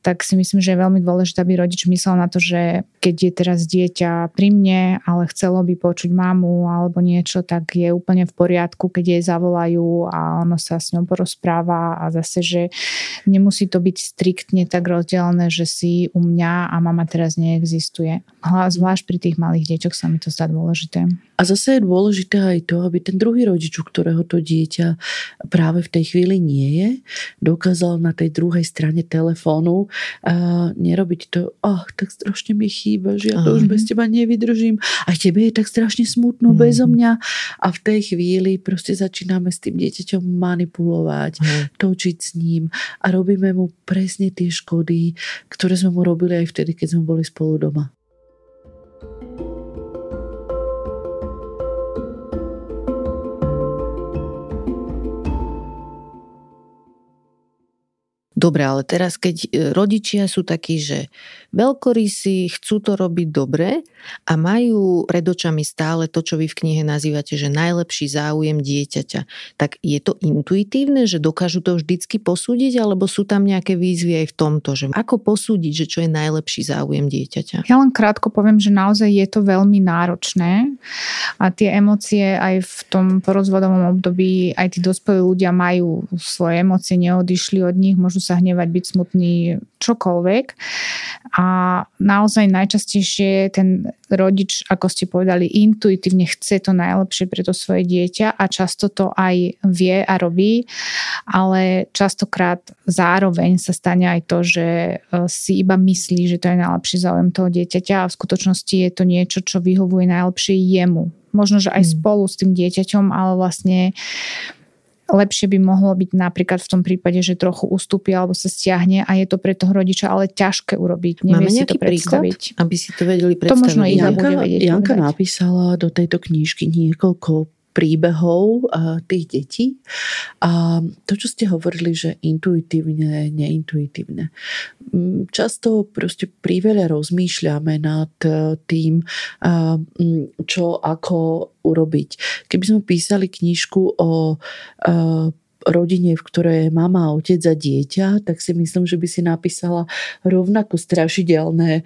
tak si myslím, že je veľmi dôležité, aby rodič myslel na to, že keď je teraz dieťa pri mne, ale chcelo by počuť mamu alebo niečo, tak je úplne v poriadku, keď jej zavolajú a ono sa s ňou porozpráva a zase, že nemusí to byť striktne tak rozdelené, že si u mňa a mama teraz neexistuje. Zvlášť pri tých malých deťoch sa mi to zdá dôležité. A zase je dôležité aj to, aby ten druhý rodič, u ktorého to dieťa práve v tej chvíli nie je, dokázal na tej druhej strane telefónu uh, nerobiť to, ach, oh, tak strašne mi chýba, že ja to uh-huh. už bez teba nevydržím. A tebe je tak strašne smutno uh-huh. bezo mňa. A v tej chvíli proste začíname s tým dieťaťom manipulovať, uh-huh. točiť s ním a robíme mu presne tie škody, ktoré sme mu robili aj vtedy, keď sme boli spolu doma. Dobre, ale teraz keď e, rodičia sú takí, že veľkorysí, chcú to robiť dobre a majú pred očami stále to, čo vy v knihe nazývate, že najlepší záujem dieťaťa, tak je to intuitívne, že dokážu to vždycky posúdiť, alebo sú tam nejaké výzvy aj v tomto, že ako posúdiť, že čo je najlepší záujem dieťaťa? Ja len krátko poviem, že naozaj je to veľmi náročné a tie emócie aj v tom porozvodovom období, aj tí dospelí ľudia majú svoje emócie, neodišli od nich, môžu sa hnevať, byť smutný, čokoľvek. A naozaj najčastejšie ten rodič, ako ste povedali, intuitívne chce to najlepšie pre to svoje dieťa a často to aj vie a robí, ale častokrát zároveň sa stane aj to, že e, si iba myslí, že to je najlepší záujem toho dieťaťa a v skutočnosti je to niečo, čo vyhovuje najlepšie jemu. Možno, že aj hmm. spolu s tým dieťaťom, ale vlastne lepšie by mohlo byť napríklad v tom prípade, že trochu ustúpi alebo sa stiahne a je to pre toho rodiča ale ťažké urobiť. Nevie Máme si to predstaviť. Príklad, aby si to vedeli predstaviť? To možno Janka, Janka napísala do tejto knižky niekoľko príbehov tých detí. A to, čo ste hovorili, že intuitívne, neintuitívne. Mm, často proste príveľa rozmýšľame nad e, tým, mm, čo ako urobiť. Keby sme písali knižku o rodine, v ktorej je mama, otec a dieťa, tak si myslím, že by si napísala rovnako strašidelné eh,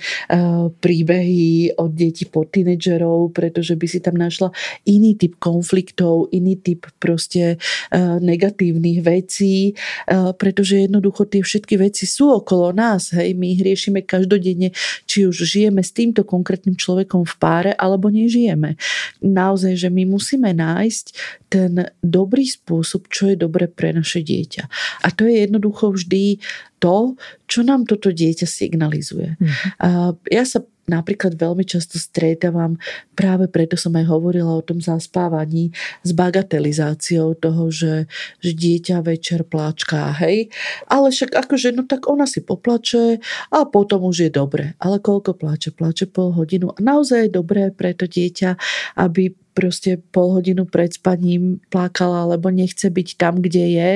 príbehy od detí po tínedžerov, pretože by si tam našla iný typ konfliktov, iný typ proste eh, negatívnych vecí, eh, pretože jednoducho tie všetky veci sú okolo nás. Hej, my ich riešime každodenne, či už žijeme s týmto konkrétnym človekom v páre, alebo nežijeme. Naozaj, že my musíme nájsť ten dobrý spôsob, čo je dobré pre naše dieťa. A to je jednoducho vždy to, čo nám toto dieťa signalizuje. Mm-hmm. Ja sa napríklad veľmi často stretávam, práve preto som aj hovorila o tom zaspávaní, s bagatelizáciou toho, že, že dieťa večer pláčká, hej, ale však akože, no tak ona si poplače a potom už je dobre. Ale koľko pláče? Pláče pol hodinu. A naozaj je dobré pre to dieťa, aby proste pol hodinu pred spaním plakala, lebo nechce byť tam, kde je.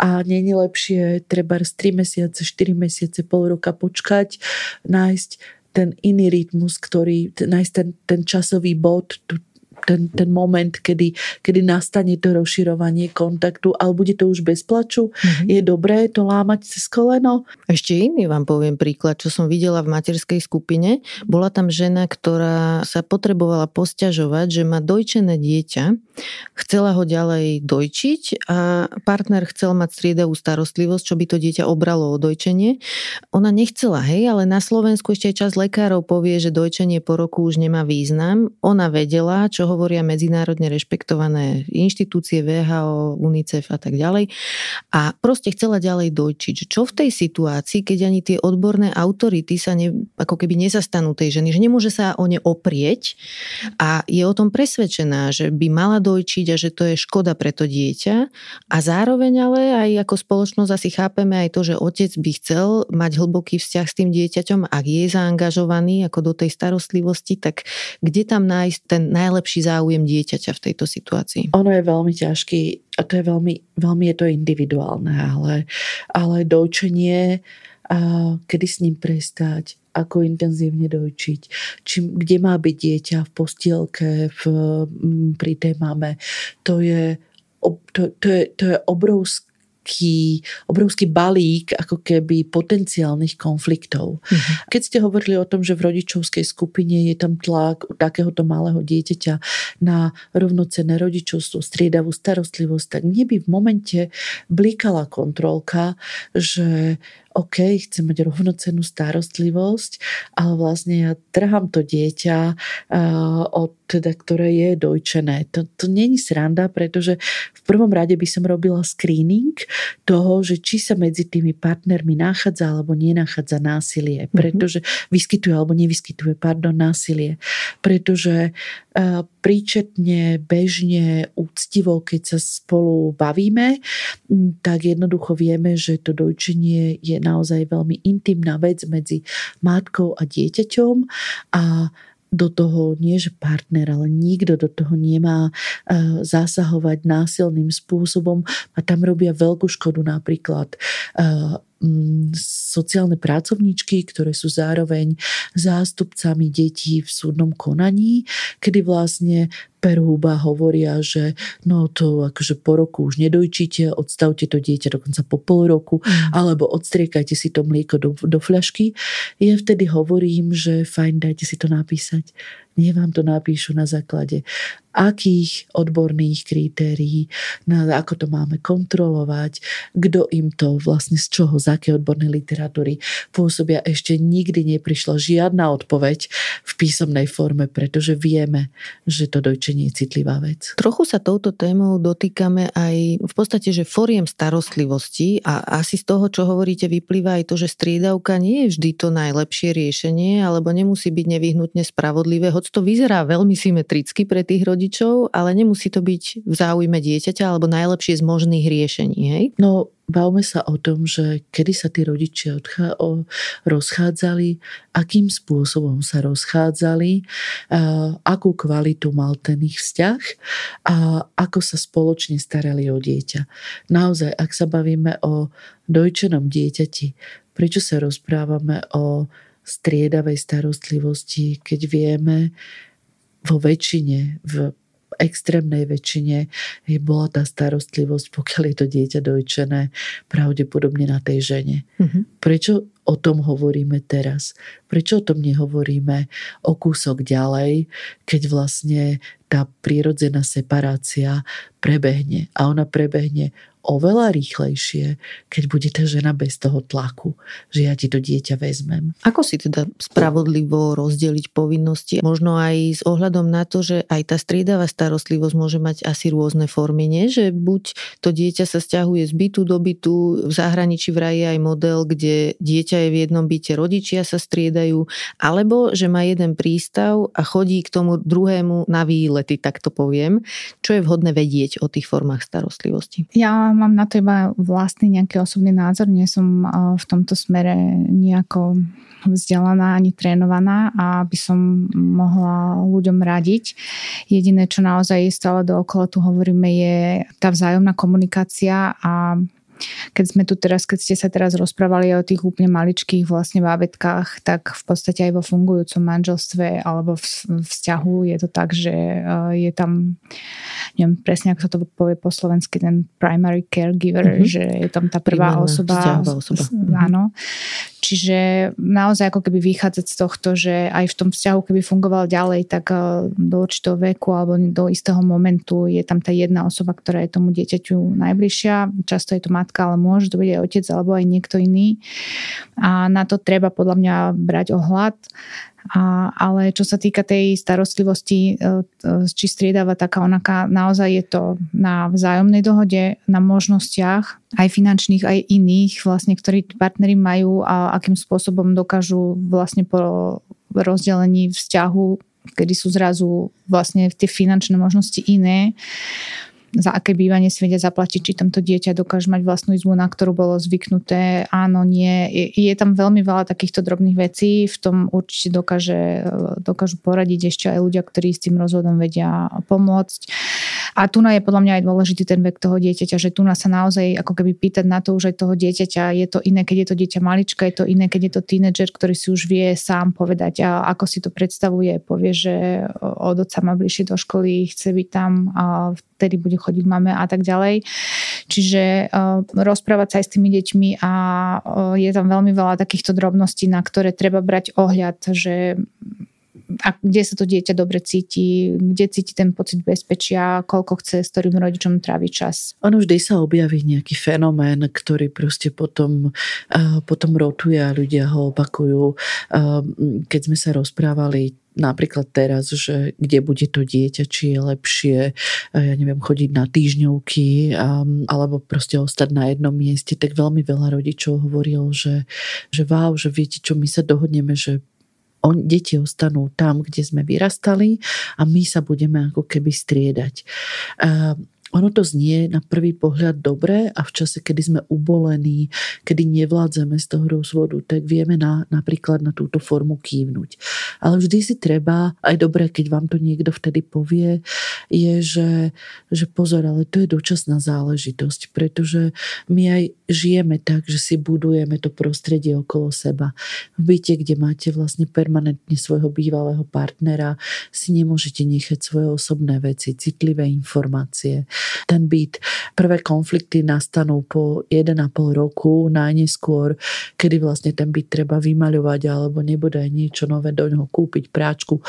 A není lepšie treba 3 mesiace, 4 mesiace, pol roka počkať, nájsť ten iný rytmus, ktorý, nájsť ten, ten časový bod, tú, ten, ten moment, kedy, kedy nastane to rozširovanie kontaktu, ale bude to už bez plaču. Mm-hmm. Je dobré to lámať cez koleno? Ešte iný vám poviem príklad, čo som videla v materskej skupine. Bola tam žena, ktorá sa potrebovala posťažovať, že má dojčené dieťa, chcela ho ďalej dojčiť a partner chcel mať striedavú starostlivosť, čo by to dieťa obralo o dojčenie. Ona nechcela, hej, ale na Slovensku ešte aj čas lekárov povie, že dojčenie po roku už nemá význam. Ona vedela, čo hovoria medzinárodne rešpektované inštitúcie, VHO, UNICEF a tak ďalej. A proste chcela ďalej dojčiť. Čo v tej situácii, keď ani tie odborné autority sa ne, ako keby nezastanú tej ženy, že nemôže sa o ne oprieť a je o tom presvedčená, že by mala dojčiť a že to je škoda pre to dieťa. A zároveň ale aj ako spoločnosť asi chápeme aj to, že otec by chcel mať hlboký vzťah s tým dieťaťom, ak je zaangažovaný ako do tej starostlivosti, tak kde tam nájsť ten najlepší záujem dieťaťa v tejto situácii? Ono je veľmi ťažký a to je veľmi, veľmi je to individuálne, ale, ale dojčenie, a kedy s ním prestať, ako intenzívne dojčiť, či, kde má byť dieťa v postielke, v, pri tej mame. To je, to, to je, to je obrovské taký obrovský balík ako keby potenciálnych konfliktov. Uh-huh. Keď ste hovorili o tom, že v rodičovskej skupine je tam tlak u takéhoto malého dieťaťa na rovnocenné rodičovstvo, striedavú starostlivosť, tak mne by v momente blikala kontrolka, že OK, chcem mať rovnocennú starostlivosť, ale vlastne ja trhám to dieťa, uh, od, teda, ktoré je dojčené. To, to není sranda, pretože v prvom rade by som robila screening toho, že či sa medzi tými partnermi nachádza alebo nenachádza násilie. Mhm. Pretože vyskytuje alebo nevyskytuje, pardon, násilie. Pretože uh, príčetne, bežne, úctivo, keď sa spolu bavíme, tak jednoducho vieme, že to dojčenie je naozaj veľmi intimná vec medzi matkou a dieťaťom a do toho nie, že partner, ale nikto do toho nemá uh, zasahovať násilným spôsobom a tam robia veľkú škodu napríklad uh, sociálne pracovníčky, ktoré sú zároveň zástupcami detí v súdnom konaní, kedy vlastne perhúba hovoria, že no to akože po roku už nedojčíte, odstavte to dieťa dokonca po pol roku, mm. alebo odstriekajte si to mlieko do, do fľašky. Ja vtedy hovorím, že fajn, dajte si to napísať. Nie vám to napíšu na základe akých odborných kritérií, na, ako to máme kontrolovať, kto im to vlastne z čoho, z aké odborné literatúry pôsobia. Ešte nikdy neprišla žiadna odpoveď v písomnej forme, pretože vieme, že to dojčenie je citlivá vec. Trochu sa touto témou dotýkame aj v podstate, že foriem starostlivosti a asi z toho, čo hovoríte, vyplýva aj to, že striedavka nie je vždy to najlepšie riešenie, alebo nemusí byť nevyhnutne spravodlivé, hoď to vyzerá veľmi symetricky pre tých rodičov, ale nemusí to byť v záujme dieťaťa alebo najlepšie z možných riešení. Hej? No, bavme sa o tom, že kedy sa tí rodičia odchá- o, rozchádzali, akým spôsobom sa rozchádzali, a, akú kvalitu mal ten ich vzťah a ako sa spoločne starali o dieťa. Naozaj, ak sa bavíme o dojčenom dieťati, prečo sa rozprávame o striedavej starostlivosti, keď vieme vo väčšine, v extrémnej väčšine je bola tá starostlivosť, pokiaľ je to dieťa dojčené, pravdepodobne na tej žene. Mm-hmm. Prečo o tom hovoríme teraz? Prečo o tom nehovoríme o kúsok ďalej, keď vlastne tá prírodzená separácia prebehne a ona prebehne oveľa rýchlejšie, keď bude tá žena bez toho tlaku, že ja ti to dieťa vezmem. Ako si teda spravodlivo rozdeliť povinnosti? Možno aj s ohľadom na to, že aj tá striedavá starostlivosť môže mať asi rôzne formy, nie? Že buď to dieťa sa stiahuje z bytu do bytu, v zahraničí vraj aj model, kde dieťa v jednom byte, rodičia sa striedajú, alebo že má jeden prístav a chodí k tomu druhému na výlety, tak to poviem. Čo je vhodné vedieť o tých formách starostlivosti? Ja mám na to iba vlastný nejaký osobný názor, nie som v tomto smere nejako vzdelaná ani trénovaná aby som mohla ľuďom radiť. Jediné, čo naozaj stále dookola tu hovoríme, je tá vzájomná komunikácia a keď sme tu teraz, keď ste sa teraz rozprávali o tých úplne maličkých vlastne bábetkách, tak v podstate aj vo fungujúcom manželstve alebo v vzťahu je to tak, že eh, je tam neviem presne, ako sa to povie po slovensky, ten primary caregiver, mm-hmm. že je tam tá prvá Primárna osoba. osoba. Áno. Čiže naozaj ako keby vychádzať z tohto, že aj v tom vzťahu, keby fungoval ďalej, tak eh, do určitého veku alebo do istého momentu je tam tá jedna osoba, ktorá je tomu dieťaťu najbližšia. Často je to matka, ale môže to byť aj otec alebo aj niekto iný. A na to treba podľa mňa brať ohľad. A, ale čo sa týka tej starostlivosti, e, e, či striedava taká onaká, naozaj je to na vzájomnej dohode, na možnostiach aj finančných, aj iných, vlastne, ktorí partnery majú a akým spôsobom dokážu vlastne po rozdelení vzťahu, kedy sú zrazu vlastne tie finančné možnosti iné, za aké bývanie si vedia zaplatiť, či tamto dieťa dokáže mať vlastnú izbu, na ktorú bolo zvyknuté, áno, nie. Je, je tam veľmi veľa takýchto drobných vecí, v tom určite dokáže, dokážu poradiť ešte aj ľudia, ktorí s tým rozhodom vedia pomôcť. A tu je podľa mňa aj dôležitý ten vek toho dieťaťa, že tu sa naozaj ako keby pýtať na to už aj toho dieťaťa. Je to iné, keď je to dieťa malička, je to iné, keď je to tínedžer, ktorý si už vie sám povedať, a ako si to predstavuje. Povie, že od otca má bližšie do školy, chce byť tam, a vtedy bude chodiť mame a tak ďalej. Čiže uh, rozprávať sa aj s tými deťmi a uh, je tam veľmi veľa takýchto drobností, na ktoré treba brať ohľad, že a kde sa to dieťa dobre cíti, kde cíti ten pocit bezpečia, koľko chce s ktorým rodičom tráviť čas. Ono vždy sa objaví nejaký fenomén, ktorý proste potom, uh, potom rotuje a ľudia ho opakujú. Uh, keď sme sa rozprávali napríklad teraz, že kde bude to dieťa, či je lepšie, ja neviem, chodiť na týždňovky alebo proste ostať na jednom mieste, tak veľmi veľa rodičov hovoril, že, že wow, že viete čo, my sa dohodneme, že on, deti ostanú tam, kde sme vyrastali a my sa budeme ako keby striedať. Ono to znie na prvý pohľad dobre a v čase, kedy sme ubolení, kedy nevládzeme z toho rozvodu, tak vieme na, napríklad na túto formu kývnuť. Ale vždy si treba, aj dobre, keď vám to niekto vtedy povie, je, že, že pozor, ale to je dočasná záležitosť, pretože my aj žijeme tak, že si budujeme to prostredie okolo seba. V byte, kde máte vlastne permanentne svojho bývalého partnera, si nemôžete nechať svoje osobné veci, citlivé informácie ten byt. Prvé konflikty nastanú po 1,5 roku, najneskôr, kedy vlastne ten byt treba vymaľovať alebo nebude niečo nové do ňoho kúpiť, práčku,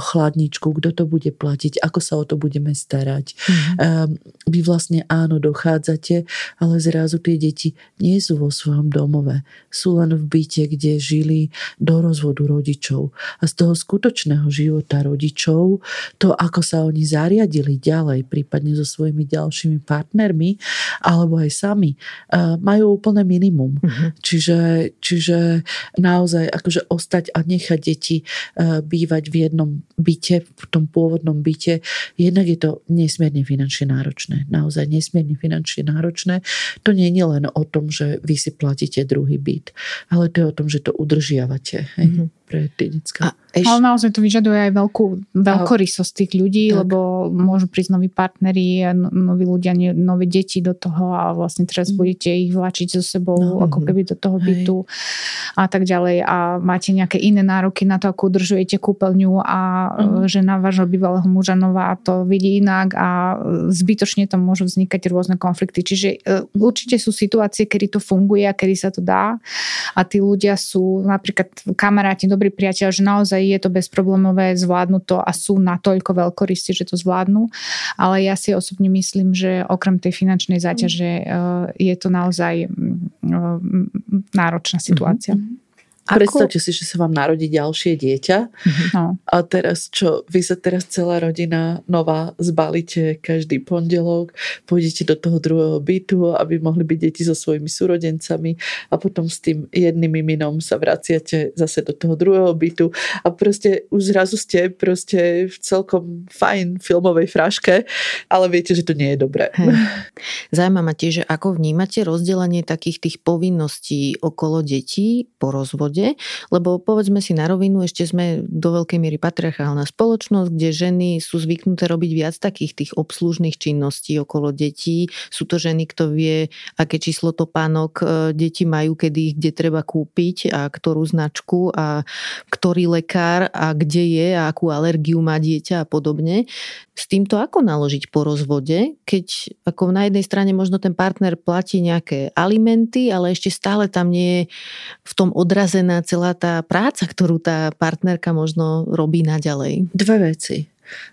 chladničku, kto to bude platiť, ako sa o to budeme starať. Mm-hmm. Vy vlastne áno, dochádzate, ale zrazu tie deti nie sú vo svojom domove. Sú len v byte, kde žili do rozvodu rodičov. A z toho skutočného života rodičov, to, ako sa oni zariadili ďalej, prípadne so svojimi ďalšími partnermi alebo aj sami, majú úplné minimum. Uh-huh. Čiže, čiže naozaj akože ostať a nechať deti bývať v jednom byte, v tom pôvodnom byte, jednak je to nesmierne finančne náročné. Naozaj nesmierne finančne náročné. To nie je len o tom, že vy si platíte druhý byt, ale to je o tom, že to udržiavate. Hej? Uh-huh pre tie detská. Eš... Ale naozaj to vyžaduje aj veľkú, veľkorysosť tých ľudí, tak. lebo môžu prísť noví partneri, no, noví ľudia, nové deti do toho a vlastne teraz mm. budete ich vlačiť so sebou no, ako keby do toho bytu hej. a tak ďalej a máte nejaké iné nároky na to, ako udržujete kúpeľňu a mm. žena vášho bývalého muža nová to vidí inak a zbytočne tam môžu vznikať rôzne konflikty. Čiže e, určite sú situácie, kedy to funguje a kedy sa to dá a tí ľudia sú napríklad kamaráti, dobrý priateľ, že naozaj je to bezproblémové, zvládnu to a sú natoľko veľkoristi, že to zvládnu. Ale ja si osobne myslím, že okrem tej finančnej záťaže mm. eh, je to naozaj mm, eh, náročná situácia. Mm-hmm. Ako... Predstavte si, že sa vám narodí ďalšie dieťa mhm. no. a teraz čo, vy sa teraz celá rodina nová zbalíte každý pondelok, pôjdete do toho druhého bytu, aby mohli byť deti so svojimi súrodencami a potom s tým jedným miminom sa vraciate zase do toho druhého bytu a proste už zrazu ste proste v celkom fajn filmovej fraške, ale viete, že to nie je dobré. Hey. Zaujíma ma tiež, ako vnímate rozdelenie takých tých povinností okolo detí po rozvode svete, lebo povedzme si na rovinu, ešte sme do veľkej miery patriarchálna spoločnosť, kde ženy sú zvyknuté robiť viac takých tých obslužných činností okolo detí. Sú to ženy, kto vie, aké číslo topánok e, deti majú, kedy ich kde treba kúpiť a ktorú značku a ktorý lekár a kde je a akú alergiu má dieťa a podobne. S týmto ako naložiť po rozvode, keď ako na jednej strane možno ten partner platí nejaké alimenty, ale ešte stále tam nie je v tom odrazené znamená celá tá práca, ktorú tá partnerka možno robí naďalej? Dve veci.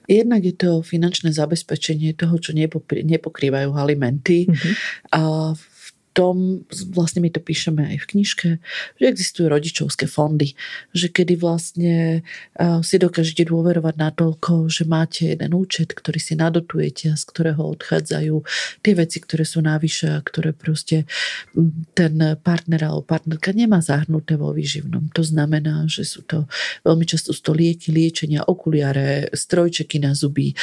Jednak je to finančné zabezpečenie toho, čo nepokrývajú alimenty. Mm-hmm. A tom, vlastne my to píšeme aj v knižke, že existujú rodičovské fondy, že kedy vlastne si dokážete dôverovať na toľko, že máte jeden účet, ktorý si nadotujete a z ktorého odchádzajú tie veci, ktoré sú návyše a ktoré proste ten partner alebo partnerka nemá zahrnuté vo výživnom. To znamená, že sú to veľmi často sú to lieky, liečenia, okuliare, strojčeky na zuby,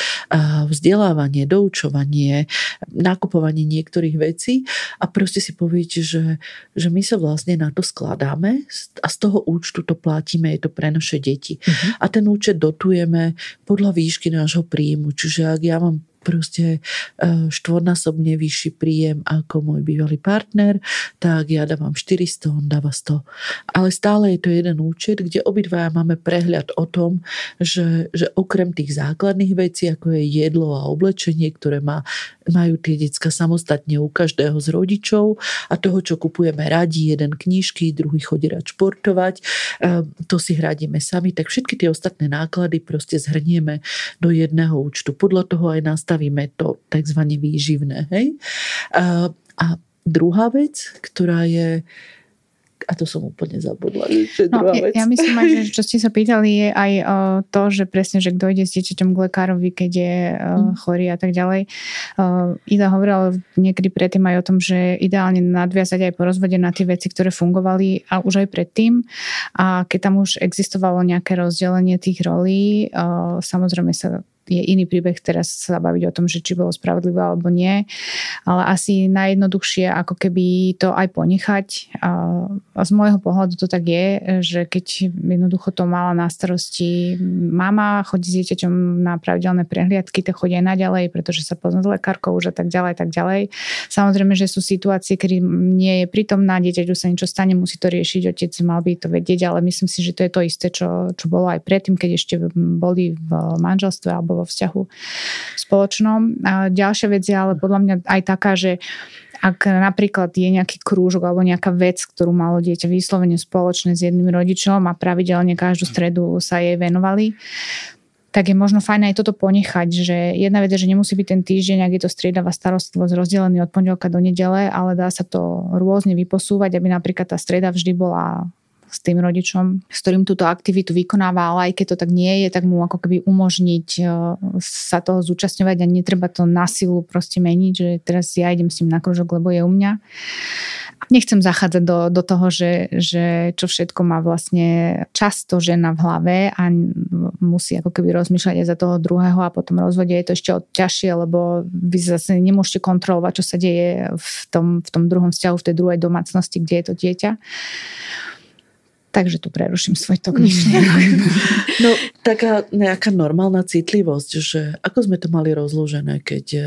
vzdelávanie, doučovanie, nakupovanie niektorých vecí a proste si poviete, že, že my sa vlastne na to skladáme a z toho účtu to platíme, je to pre naše deti. Uh-huh. A ten účet dotujeme podľa výšky nášho príjmu. Čiže ak ja mám proste e, štvornásobne vyšší príjem ako môj bývalý partner, tak ja dávam 400, on dáva 100. Ale stále je to jeden účet, kde obidvaja máme prehľad o tom, že, že okrem tých základných vecí, ako je jedlo a oblečenie, ktoré má, majú tie decka samostatne u každého z rodičov a toho, čo kupujeme radi, jeden knižky, druhý chodí rád športovať, e, to si hradíme sami, tak všetky tie ostatné náklady proste zhrnieme do jedného účtu. Podľa toho aj nastavíme to tzv. výživné. Hej? A, a druhá vec, ktorá je a to som úplne zabudla. No, ja, ja myslím aj, že čo ste sa pýtali je aj uh, to, že presne, že kto ide s dieťaťom k lekárovi, keď je uh, chorý a tak ďalej. Uh, Ida hovorila niekedy predtým aj o tom, že ideálne nadviazať aj po rozvode na tie veci, ktoré fungovali a už aj predtým. A keď tam už existovalo nejaké rozdelenie tých rolí, uh, samozrejme sa je iný príbeh teraz sa baviť o tom, že či bolo spravodlivé alebo nie, ale asi najjednoduchšie ako keby to aj ponechať. A z môjho pohľadu to tak je, že keď jednoducho to mala na starosti mama, chodí s dieťaťom na pravidelné prehliadky, to chodí aj naďalej, pretože sa pozná s lekárkou už a tak ďalej, tak ďalej. Samozrejme, že sú situácie, kedy nie je prítomná, dieťaťu sa niečo stane, musí to riešiť, otec mal by to vedieť, ale myslím si, že to je to isté, čo, čo bolo aj predtým, keď ešte boli v manželstve alebo vo vzťahu spoločnom. A ďalšia vec je ale podľa mňa aj taká, že ak napríklad je nejaký krúžok alebo nejaká vec, ktorú malo dieťa vyslovene spoločné s jedným rodičom a pravidelne každú stredu sa jej venovali, tak je možno fajn aj toto ponechať, že jedna vec je, že nemusí byť ten týždeň, ak je to striedavá starostlivosť rozdelený od pondelka do nedele, ale dá sa to rôzne vyposúvať, aby napríklad tá streda vždy bola s tým rodičom, s ktorým túto aktivitu vykonáva, ale aj keď to tak nie je, tak mu ako keby umožniť e, sa toho zúčastňovať a netreba to na silu proste meniť, že teraz ja idem s ním na kružok, lebo je u mňa. Nechcem zachádzať do, do toho, že, že čo všetko má vlastne často žena v hlave a musí ako keby rozmýšľať aj za toho druhého a potom rozvode je to ešte ťažšie, lebo vy zase nemôžete kontrolovať, čo sa deje v tom, v tom druhom vzťahu, v tej druhej domácnosti, kde je to dieťa. Takže tu preruším svoj tok No, taká nejaká normálna citlivosť, že ako sme to mali rozložené, keď e,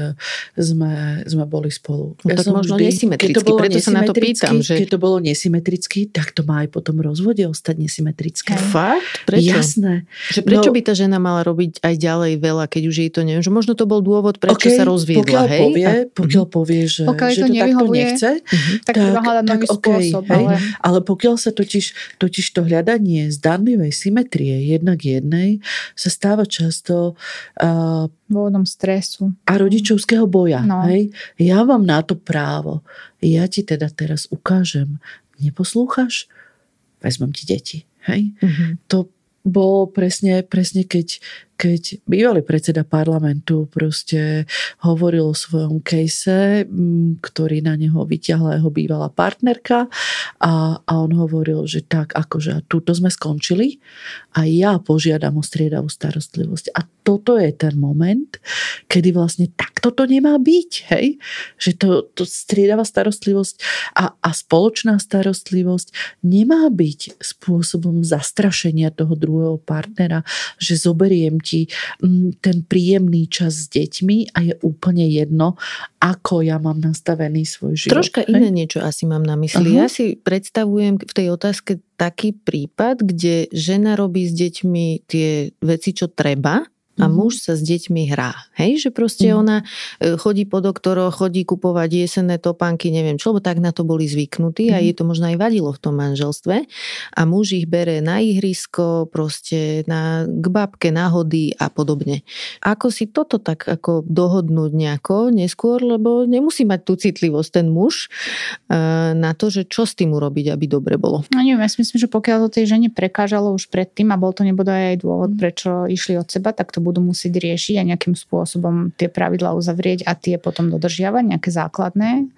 sme, sme boli spolu. No, ja tak možno vždy, nesymetricky, to bolo preto sa na to pýtam. Že... Keď to bolo nesymetricky, tak to má aj potom rozvode ostať nesymetrické. Fakt? Prečo? Jasné. Že prečo no, by tá žena mala robiť aj ďalej veľa, keď už jej to neviem, že možno to bol dôvod, prečo okay, sa rozviedla, pokiaľ hej? Povie, a... pokiaľ mhm. povie, že, pokiaľ že to, to takto nechce, uh-huh. tak, tak, tak, tak okay, spôsob. Hej? Ale... ale pokiaľ sa totiž, totiž totiž to hľadanie zdanlivej symetrie jednak jednej sa stáva často uh, Vodom stresu. A rodičovského boja. No. Hej? Ja mám na to právo. Ja ti teda teraz ukážem. Neposlúchaš? Vezmem ti deti. Hej? Mm-hmm. To bolo presne, presne keď, keď bývalý predseda parlamentu proste hovoril o svojom kejse, ktorý na neho vyťahla jeho bývalá partnerka a, a on hovoril, že tak akože túto sme skončili a ja požiadam o striedavú starostlivosť. A toto je ten moment, kedy vlastne takto to nemá byť, hej? Že to, to striedavá starostlivosť a, a spoločná starostlivosť nemá byť spôsobom zastrašenia toho druhého partnera, že zoberiem ti mm, ten príjemný čas s deťmi a je úplne jedno, ako ja mám nastavený svoj život. Troška hej? iné niečo asi mám na mysli. Uh-huh. Ja si predstavujem v tej otázke taký prípad, kde žena robí s deťmi tie veci, čo treba, a mhm. muž sa s deťmi hrá. Hej, že proste mm. ona e, chodí po doktoroch, chodí kupovať jesenné topánky, neviem čo, lebo tak na to boli zvyknutí mm. a mhm. jej to možno aj vadilo v tom manželstve. A muž ich bere na ihrisko, proste na, k babke, na hody a podobne. Ako si toto tak ako dohodnúť nejako neskôr, lebo nemusí mať tú citlivosť ten muž e, na to, že čo s tým urobiť, aby dobre bolo. No neviem, ja si myslím, že pokiaľ to tej žene prekážalo už predtým a bol to nebodaj aj dôvod, mhm. prečo išli od seba, tak to budú musieť riešiť a nejakým spôsobom tie pravidlá uzavrieť a tie potom dodržiavať, nejaké základné.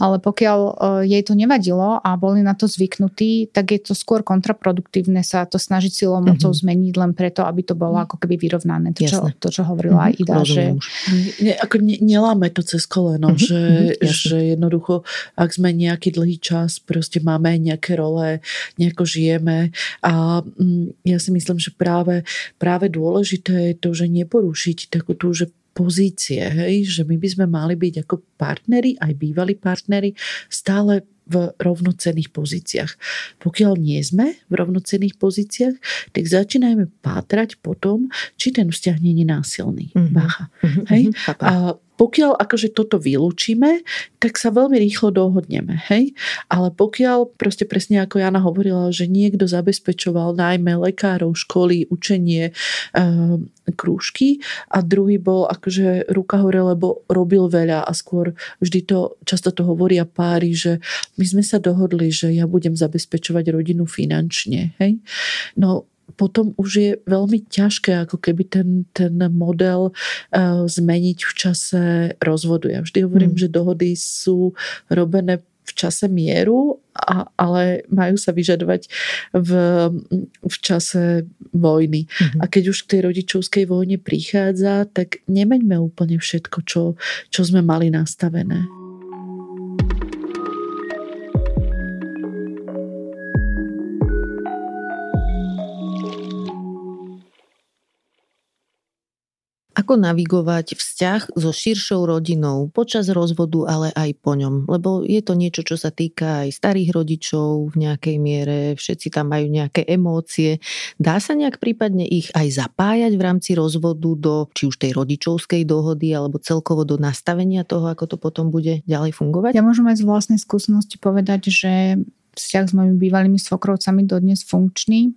Ale pokiaľ e, jej to nevadilo a boli na to zvyknutí, tak je to skôr kontraproduktívne sa to snažiť silou mocou mm-hmm. zmeniť len preto, aby to bolo ako keby vyrovnané. To, čo, to, čo hovorila mm-hmm. Ida. Že... Ne, ako ne, neláme to cez koleno, mm-hmm. že, mm-hmm. že jednoducho, ak sme nejaký dlhý čas, proste máme nejaké role, nejako žijeme a mm, ja si myslím, že práve, práve dôležité je to, to, že neporušiť takú tú, že pozície, hej, že my by sme mali byť ako partneri, aj bývalí partneri, stále v rovnocenných pozíciách. Pokiaľ nie sme v rovnocenných pozíciách, tak začínajme pátrať po tom, či ten vzťah nie je násilný. Mm-hmm. Bacha. Mm-hmm. Hej? A pokiaľ akože toto vylúčime, tak sa veľmi rýchlo dohodneme. Hej? Ale pokiaľ, proste presne ako Jana hovorila, že niekto zabezpečoval najmä lekárov, školy, učenie, e, krúžky a druhý bol akože ruka hore, lebo robil veľa a skôr vždy to, často to hovoria páry, že my sme sa dohodli, že ja budem zabezpečovať rodinu finančne. Hej? No potom už je veľmi ťažké ako keby ten, ten model uh, zmeniť v čase rozvodu. Ja vždy hovorím, mm. že dohody sú robené v čase mieru, a, ale majú sa vyžadovať v, v čase vojny. Mm-hmm. A keď už k tej rodičovskej vojne prichádza, tak nemeňme úplne všetko, čo, čo sme mali nastavené. Ako navigovať vzťah so širšou rodinou počas rozvodu, ale aj po ňom? Lebo je to niečo, čo sa týka aj starých rodičov v nejakej miere, všetci tam majú nejaké emócie. Dá sa nejak prípadne ich aj zapájať v rámci rozvodu do či už tej rodičovskej dohody, alebo celkovo do nastavenia toho, ako to potom bude ďalej fungovať? Ja môžem aj z vlastnej skúsenosti povedať, že vzťah s mojimi bývalými svokrovcami dodnes funkčný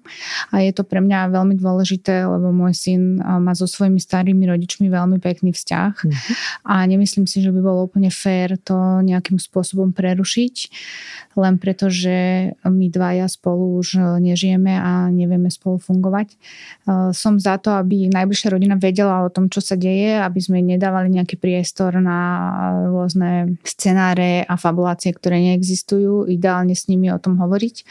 a je to pre mňa veľmi dôležité, lebo môj syn má so svojimi starými rodičmi veľmi pekný vzťah mm-hmm. a nemyslím si, že by bolo úplne fér to nejakým spôsobom prerušiť, len preto, že my dvaja spolu už nežijeme a nevieme spolu fungovať. Som za to, aby najbližšia rodina vedela o tom, čo sa deje, aby sme nedávali nejaký priestor na rôzne scenáre a fabulácie, ktoré neexistujú. Ideálne s nimi nimi o tom hovoriť.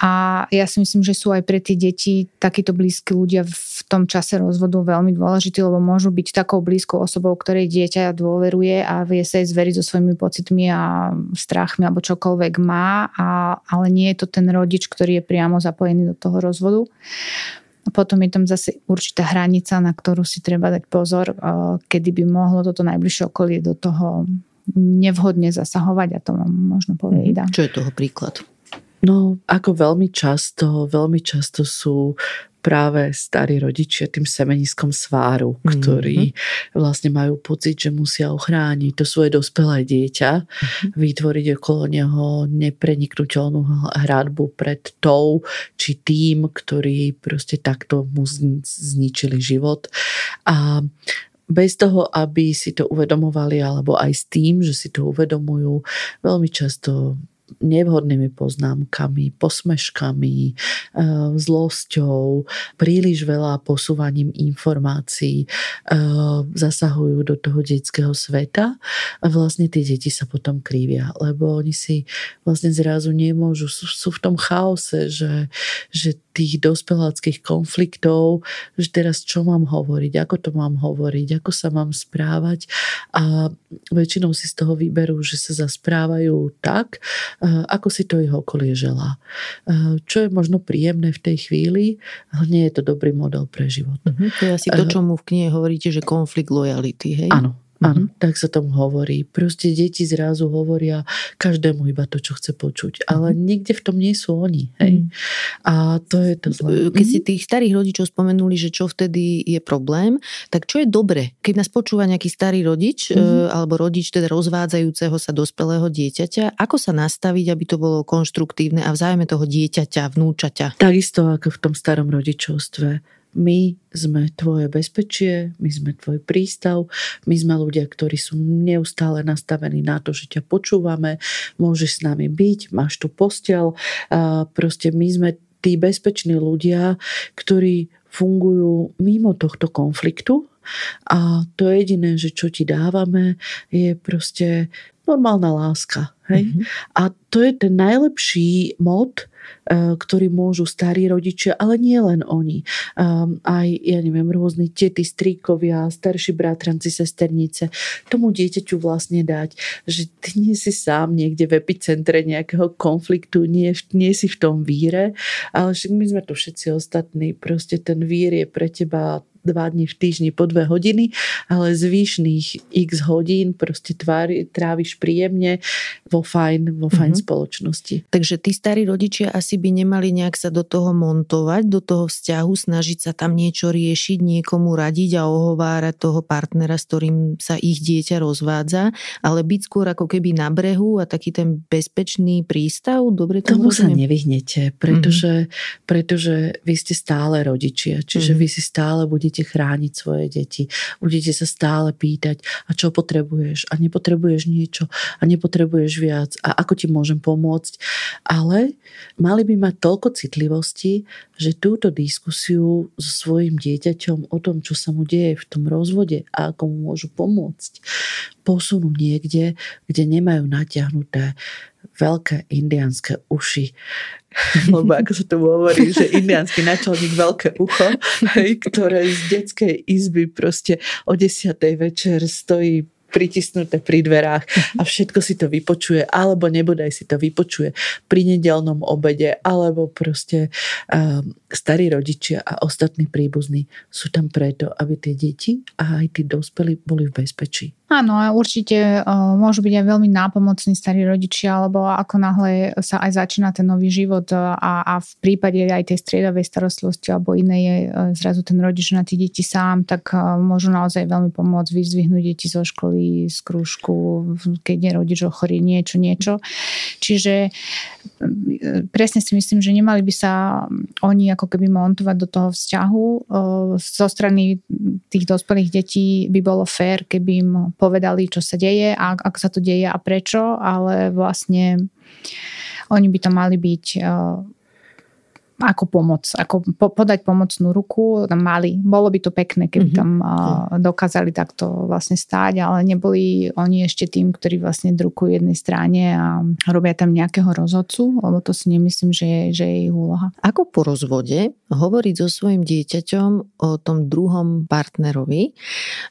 A ja si myslím, že sú aj pre tie deti takíto blízki ľudia v tom čase rozvodu veľmi dôležití, lebo môžu byť takou blízkou osobou, ktorej dieťa dôveruje a vie sa jej zveriť so svojimi pocitmi a strachmi alebo čokoľvek má, a, ale nie je to ten rodič, ktorý je priamo zapojený do toho rozvodu. Potom je tam zase určitá hranica, na ktorú si treba dať pozor, kedy by mohlo toto najbližšie okolie do toho nevhodne zasahovať a to vám možno povie mhm. Ida. Čo je toho príklad? No, ako veľmi často, veľmi často sú práve starí rodičia tým semeniskom sváru, mm-hmm. ktorí vlastne majú pocit, že musia ochrániť to svoje dospelé dieťa, mm-hmm. vytvoriť okolo neho nepreniknutelnú hradbu pred tou či tým, ktorí proste takto mu zničili život. A bez toho, aby si to uvedomovali, alebo aj s tým, že si to uvedomujú, veľmi často nevhodnými poznámkami, posmeškami, e, zlosťou, príliš veľa posúvaním informácií e, zasahujú do toho detského sveta a vlastne tie deti sa potom krívia, lebo oni si vlastne zrazu nemôžu, sú, v tom chaose, že, že tých dospeláckých konfliktov, že teraz čo mám hovoriť, ako to mám hovoriť, ako sa mám správať a väčšinou si z toho vyberú, že sa zasprávajú tak, Eh, ako si to ich okolie želá. Eh, čo je možno príjemné v tej chvíli, ale nie je to dobrý model pre život. Uh-huh. To je asi to, eh, čomu v knihe hovoríte, že konflikt lojality, hej? Áno, Áno, mm-hmm. tak sa tomu hovorí. Proste deti zrazu hovoria každému iba to, čo chce počuť. Ale mm-hmm. nikde v tom nie sú oni. Hej? Mm-hmm. A to je to zlé. Keď si mhm. tých starých rodičov spomenuli, že čo vtedy je problém, tak čo je dobre? Keď nás počúva nejaký starý rodič mm-hmm. alebo rodič teda rozvádzajúceho sa dospelého dieťaťa, ako sa nastaviť, aby to bolo konštruktívne a vzájme toho dieťaťa, vnúčaťa? Takisto ako v tom starom rodičovstve my sme tvoje bezpečie, my sme tvoj prístav, my sme ľudia, ktorí sú neustále nastavení na to, že ťa počúvame, môžeš s nami byť, máš tu postel. Proste my sme tí bezpeční ľudia, ktorí fungujú mimo tohto konfliktu a to jediné, že čo ti dávame, je proste normálna láska. Hej? Mm-hmm. A to je ten najlepší mod, E, ktorí môžu starí rodičia, ale nie len oni. Um, aj, ja neviem, rôzni tety, stríkovia, starší bratranci, sesternice. Tomu dieťaťu vlastne dať, že ty nie si sám niekde v epicentre nejakého konfliktu, nie, nie si v tom víre, ale však my sme to všetci ostatní. Proste ten vír je pre teba dva dní v týždni po dve hodiny, ale zvyšných x hodín proste tvári, tráviš príjemne vo fajn, vo fajn mm-hmm. spoločnosti. Takže tí starí rodičia asi by nemali nejak sa do toho montovať, do toho vzťahu, snažiť sa tam niečo riešiť, niekomu radiť a ohovárať toho partnera, s ktorým sa ich dieťa rozvádza, ale byť skôr ako keby na brehu a taký ten bezpečný prístav, dobre to Tomu sa nevyhnete, pretože, mm-hmm. pretože vy ste stále rodičia, čiže mm-hmm. vy si stále budete chrániť svoje deti. Budete sa stále pýtať, a čo potrebuješ, a nepotrebuješ niečo, a nepotrebuješ viac, a ako ti môžem pomôcť. Ale mali by mať toľko citlivosti, že túto diskusiu so svojim dieťaťom o tom, čo sa mu deje v tom rozvode a ako mu môžu pomôcť, posunú niekde, kde nemajú natiahnuté veľké indiánske uši. Lebo ako sa to hovorí, že indiánsky načalník veľké ucho, ktoré z detskej izby proste o desiatej večer stojí pritisnuté pri dverách a všetko si to vypočuje, alebo nebodaj si to vypočuje pri nedelnom obede, alebo proste um, starí rodičia a ostatní príbuzní sú tam preto, aby tie deti a aj tí dospelí boli v bezpečí. Áno, a určite uh, môžu byť aj veľmi nápomocní starí rodičia, alebo ako náhle sa aj začína ten nový život uh, a, a v prípade aj tej striedavej starostlivosti alebo inej je uh, zrazu ten rodič na tie deti sám, tak môžu naozaj veľmi pomôcť vyzdvihnúť deti zo školy, z krúžku, keď je rodič ochorí, niečo, niečo. Čiže presne si myslím, že nemali by sa oni ako keby montovať do toho vzťahu. Zo strany tých dospelých detí by bolo fér, keby im povedali, čo sa deje a ako sa to deje a prečo, ale vlastne oni by to mali byť ako pomoc, ako po, podať pomocnú ruku, tam mali. Bolo by to pekné, keby mm-hmm. tam uh, dokázali takto vlastne stáť, ale neboli oni ešte tým, ktorí vlastne drukujú jednej strane a robia tam nejakého rozhodcu, lebo to si nemyslím, že je, že je ich úloha. Ako po rozvode hovoriť so svojim dieťaťom o tom druhom partnerovi?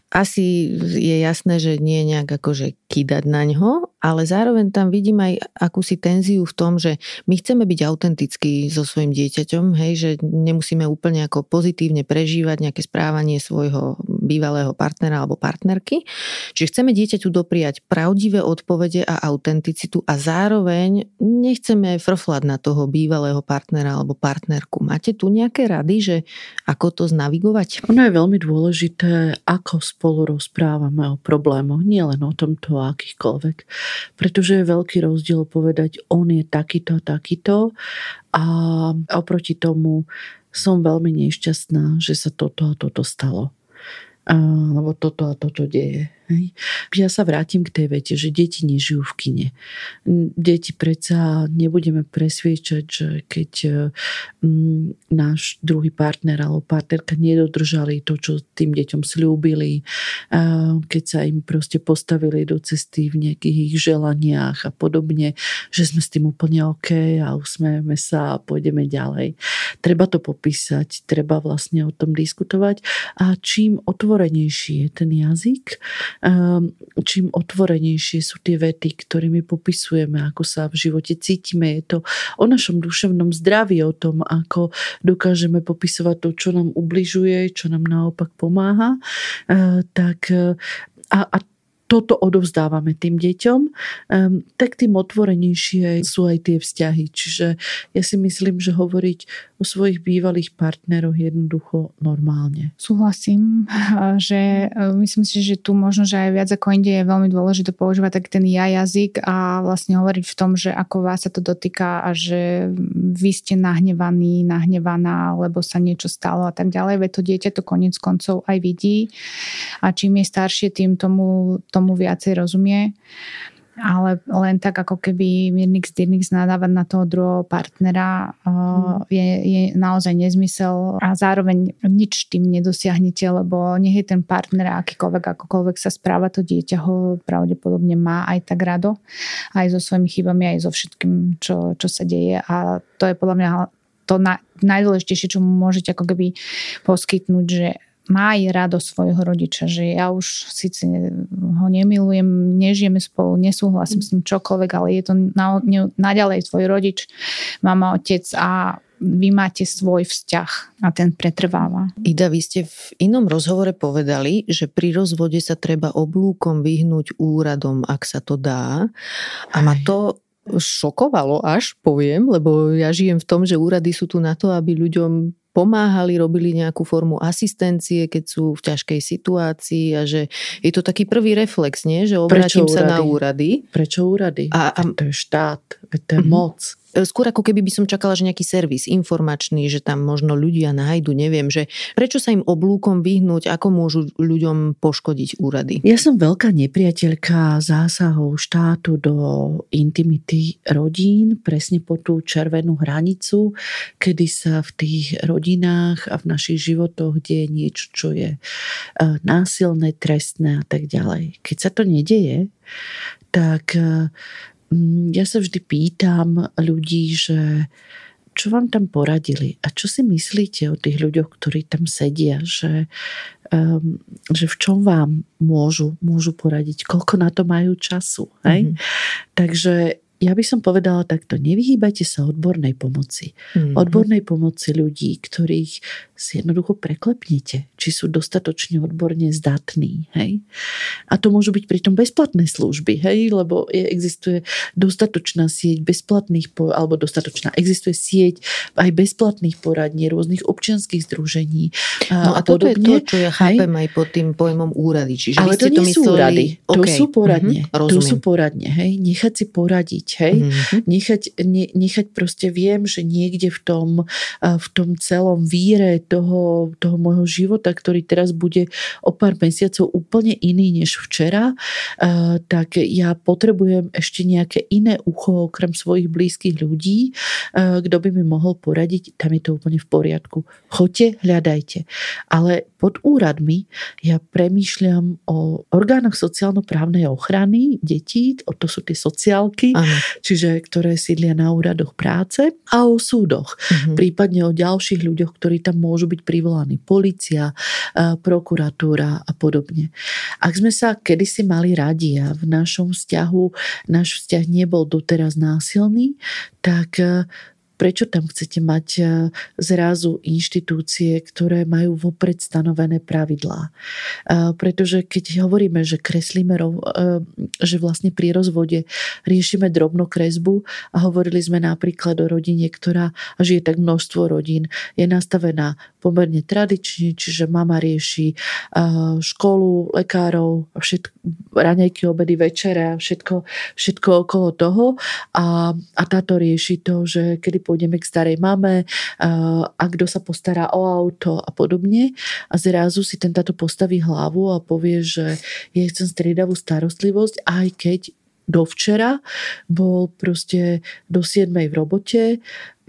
Asi je jasné, že nie nejak akože kýdať na ňo, ale zároveň tam vidím aj akúsi tenziu v tom, že my chceme byť autentickí so svojim dieťaťom, hej, že nemusíme úplne ako pozitívne prežívať nejaké správanie svojho bývalého partnera alebo partnerky. Čiže chceme dieťaťu dopriať pravdivé odpovede a autenticitu a zároveň nechceme frflať na toho bývalého partnera alebo partnerku. Máte tu nejaké rady, že ako to znavigovať? Ono je veľmi dôležité, ako spolu rozprávame o problémoch, nielen o tomto akýchkoľvek pretože je veľký rozdiel povedať, on je takýto, takýto a oproti tomu som veľmi nešťastná, že sa toto a toto stalo. Lebo toto a toto deje. Hej. Ja sa vrátim k tej vete, že deti nežijú v kine. Deti predsa nebudeme presviečať, že keď mm, náš druhý partner alebo partnerka nedodržali to, čo tým deťom slúbili, keď sa im proste postavili do cesty v nejakých ich želaniach a podobne, že sme s tým úplne OK a usmejeme sa a pôjdeme ďalej. Treba to popísať, treba vlastne o tom diskutovať a čím otvorenejší je ten jazyk, čím otvorenejšie sú tie vety, ktorými popisujeme, ako sa v živote cítime. Je to o našom duševnom zdraví, o tom, ako dokážeme popisovať to, čo nám ubližuje, čo nám naopak pomáha. Ehm, tak a, a toto odovzdávame tým deťom, um, tak tým otvorenejšie sú aj tie vzťahy. Čiže ja si myslím, že hovoriť o svojich bývalých partneroch jednoducho normálne. Súhlasím, že e, myslím si, že tu možno, že aj viac ako inde je veľmi dôležité používať tak ten ja jazyk a vlastne hovoriť v tom, že ako vás sa to dotýka a že vy ste nahnevaní, nahnevaná, lebo sa niečo stalo a tak ďalej. Veď to dieťa to konec koncov aj vidí a čím je staršie, tým tomu, tomu tomu viacej rozumie ale len tak ako keby Mirnix Dirnix nadávať na toho druhého partnera mm. je, je naozaj nezmysel a zároveň nič tým nedosiahnete, lebo nech je ten partner akýkoľvek, akokoľvek sa správa, to dieťa ho pravdepodobne má aj tak rado, aj so svojimi chybami, aj so všetkým, čo, čo sa deje a to je podľa mňa to na, najdôležitejšie, čo mu môžete ako keby poskytnúť, že má aj rado svojho rodiča, že ja už síce ho nemilujem, nežijeme spolu, nesúhlasím s ním čokoľvek, ale je to na, ne, naďalej tvoj rodič, mama, otec a vy máte svoj vzťah a ten pretrváva. Ida, vy ste v inom rozhovore povedali, že pri rozvode sa treba oblúkom vyhnúť úradom, ak sa to dá. A ma to šokovalo až, poviem, lebo ja žijem v tom, že úrady sú tu na to, aby ľuďom pomáhali, robili nejakú formu asistencie, keď sú v ťažkej situácii a že je to taký prvý reflex, nie? že obrátim sa na úrady. Prečo úrady? A, a... To je štát, to je mm-hmm. moc. E, skôr ako keby by som čakala, že nejaký servis informačný, že tam možno ľudia nájdu, neviem, že prečo sa im oblúkom vyhnúť, ako môžu ľuďom poškodiť úrady? Ja som veľká nepriateľka zásahov štátu do intimity rodín, presne po tú červenú hranicu, kedy sa v tých rodinách a v našich životoch deje niečo, čo je e, násilné, trestné a tak ďalej. Keď sa to nedeje, tak e, ja sa vždy pýtam ľudí, že čo vám tam poradili a čo si myslíte o tých ľuďoch, ktorí tam sedia, že, um, že v čom vám môžu, môžu poradiť, koľko na to majú času. Hej? Mm-hmm. Takže ja by som povedala takto, nevyhýbajte sa odbornej pomoci. Mm-hmm. Odbornej pomoci ľudí, ktorých si jednoducho preklepnite, či sú dostatočne odborne zdatní. Hej? A to môžu byť pritom bezplatné služby, hej? lebo je, existuje dostatočná sieť bezplatných, alebo dostatočná, existuje sieť aj bezplatných poradní, rôznych občianských združení. No a, a toto podobne. je to, čo ja chápem hej? aj pod tým pojmom úrady. Čiže Ale to nie to sú úrady, to okay. sú poradne. Mm-hmm, to sú poradne, hej? nechať si poradiť, hej? Mm-hmm. Nechať, ne, nechať proste viem, že niekde v tom, v tom celom víre toho, toho môjho života, ktorý teraz bude o pár mesiacov úplne iný než včera, tak ja potrebujem ešte nejaké iné ucho okrem svojich blízkych ľudí, kto by mi mohol poradiť, tam je to úplne v poriadku. Choďte, hľadajte. Ale pod úradmi ja premýšľam o orgánoch sociálno-právnej ochrany detí, o to sú tie sociálky, ano. čiže ktoré sídlia na úradoch práce a o súdoch. Uh-huh. Prípadne o ďalších ľuďoch, ktorí tam môžu byť privolaní. Polícia, prokuratúra a podobne. Ak sme sa kedysi mali radi a v našom vzťahu, náš vzťah nebol doteraz násilný, tak prečo tam chcete mať e, zrazu inštitúcie, ktoré majú vopred stanovené pravidlá. E, pretože keď hovoríme, že kreslíme, e, že vlastne pri rozvode riešime drobnú kresbu a hovorili sme napríklad o rodine, ktorá žije tak množstvo rodín, je nastavená pomerne tradične, čiže mama rieši školu, lekárov, všetko, raňajky, obedy, večere a všetko, všetko okolo toho a, a táto rieši to, že kedy pôjdeme k starej mame a kto sa postará o auto a podobne a zrazu si ten táto postaví hlavu a povie, že je chcem striedavú starostlivosť, aj keď dovčera bol proste do 7 v robote,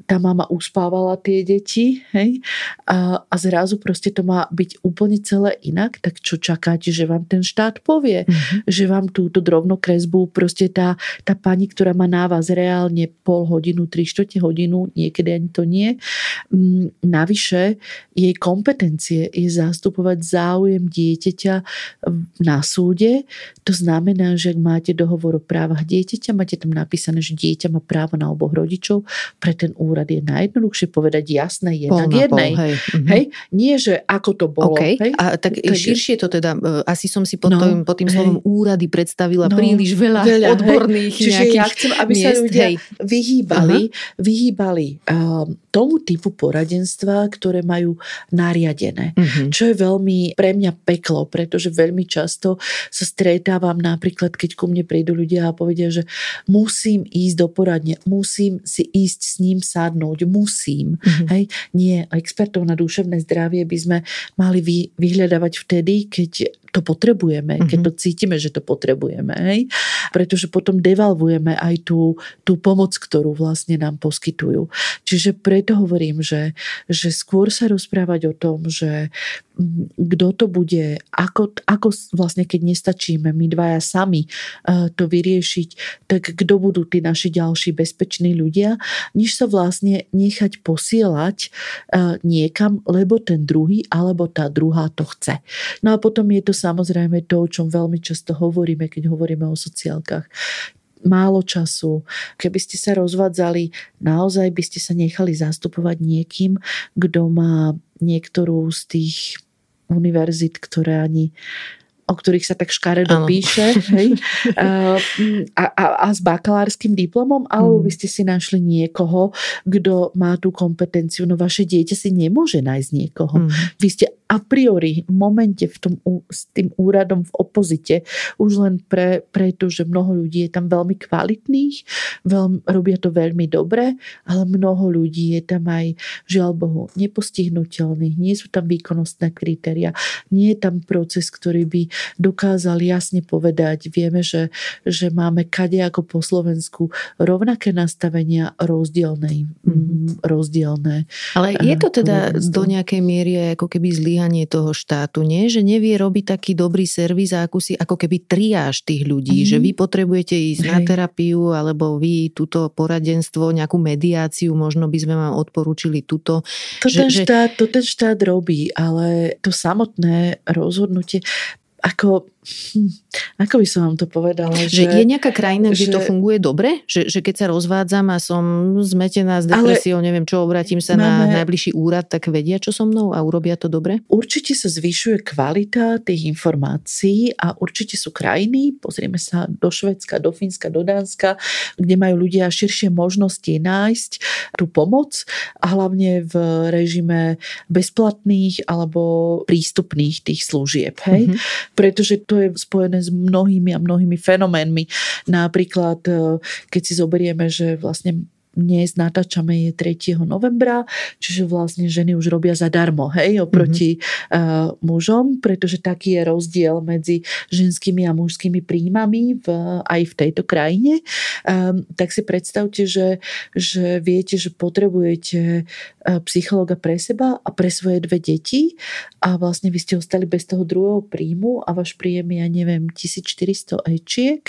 tá mama uspávala tie deti, hej, a, a zrazu proste to má byť úplne celé inak, tak čo čakáte, že vám ten štát povie, mm-hmm. že vám túto drobnú kresbu proste tá, tá pani, ktorá má na vás reálne pol hodinu, tri štvrte hodinu, niekedy ani to nie, m, navyše jej kompetencie je zastupovať záujem dieťaťa na súde, to znamená, že ak máte dohovor o právach dieťaťa, máte tam napísané, že dieťa má právo na oboch rodičov, pre ten úrad úrad je najjednoduchšie povedať jasné jedna k jednej. Pol, hej. Mhm. hej. Nie, že ako to bolo. Okay. Hej. A tak Takže... širšie to teda, e, asi som si pod, no, tým, pod tým slovom úrady predstavila no, príliš veľa, veľa odborných hej. Čiže ja chcem, aby miest, sa ľudia hej. vyhýbali, uh-huh. vyhýbali um, tomu typu poradenstva, ktoré majú nariadené. Uh-huh. Čo je veľmi pre mňa peklo, pretože veľmi často sa stretávam napríklad, keď ku mne prídu ľudia a povedia, že musím ísť do poradne, musím si ísť s ním sadnúť, musím. Mm-hmm. Hej? Nie, expertov na duševné zdravie by sme mali vy, vyhľadávať vtedy, keď to potrebujeme, mm-hmm. keď mhm. to cítime, že to potrebujeme. Hej? Pretože potom devalvujeme aj tú, tú pomoc, ktorú vlastne nám poskytujú. Čiže preto hovorím, že, že skôr sa rozprávať o tom, že kto to bude, ako, ako vlastne keď nestačíme my dvaja sami uh, to vyriešiť, tak kto budú tí naši ďalší bezpeční ľudia, než sa vlastne nechať posielať uh, niekam, lebo ten druhý alebo tá druhá to chce. No a potom je to samozrejme to, o čom veľmi často hovoríme, keď hovoríme o sociálkach málo času. Keby ste sa rozvádzali, naozaj by ste sa nechali zastupovať niekým, kto má niektorú z tých univerzit, ktoré ani o ktorých sa tak škaredo píše, hej? A, a, a s bakalárským diplomom, alebo hmm. by ste si našli niekoho, kto má tú kompetenciu, no vaše dieťa si nemôže nájsť niekoho. Hmm. Vy ste a priori v momente v tom, s tým úradom v opozite, už len pre, preto, že mnoho ľudí je tam veľmi kvalitných, veľmi, robia to veľmi dobre, ale mnoho ľudí je tam aj, žiaľ Bohu, nepostihnutelných, nie sú tam výkonnostné kritéria, nie je tam proces, ktorý by dokázal jasne povedať, vieme, že, že máme kade ako po Slovensku rovnaké nastavenia rozdielne, mm. rozdielne. Ale je to teda do nejakej miery ako keby zlyhanie toho štátu, nie? Že nevie robiť taký dobrý servis a akúsi ako keby triáž tých ľudí, mm-hmm. že vy potrebujete ísť Hej. na terapiu alebo vy túto poradenstvo, nejakú mediáciu, možno by sme vám odporúčili túto. To, že, ten štát, to ten štát robí, ale to samotné rozhodnutie, ako ako by som vám to povedala? Že, že je nejaká krajina, kde že, to funguje dobre? Že, že keď sa rozvádzam a som zmetená s depresiou, neviem čo, obratím sa máme, na najbližší úrad, tak vedia, čo so mnou a urobia to dobre? Určite sa zvyšuje kvalita tých informácií a určite sú krajiny, pozrieme sa do Švedska, do Fínska, do Dánska, kde majú ľudia širšie možnosti nájsť tú pomoc a hlavne v režime bezplatných alebo prístupných tých služieb. Hej? Mm-hmm. Pretože to je spojené s mnohými a mnohými fenoménmi. Napríklad, e, keď si zoberieme, že vlastne dnes natáčame je 3. novembra, čiže vlastne ženy už robia zadarmo, hej, oproti mm-hmm. uh, mužom, pretože taký je rozdiel medzi ženskými a mužskými príjmami v, aj v tejto krajine. Um, tak si predstavte, že, že viete, že potrebujete uh, psychologa pre seba a pre svoje dve deti a vlastne vy ste ostali bez toho druhého príjmu a váš príjem je, ja neviem, 1400 ečiek,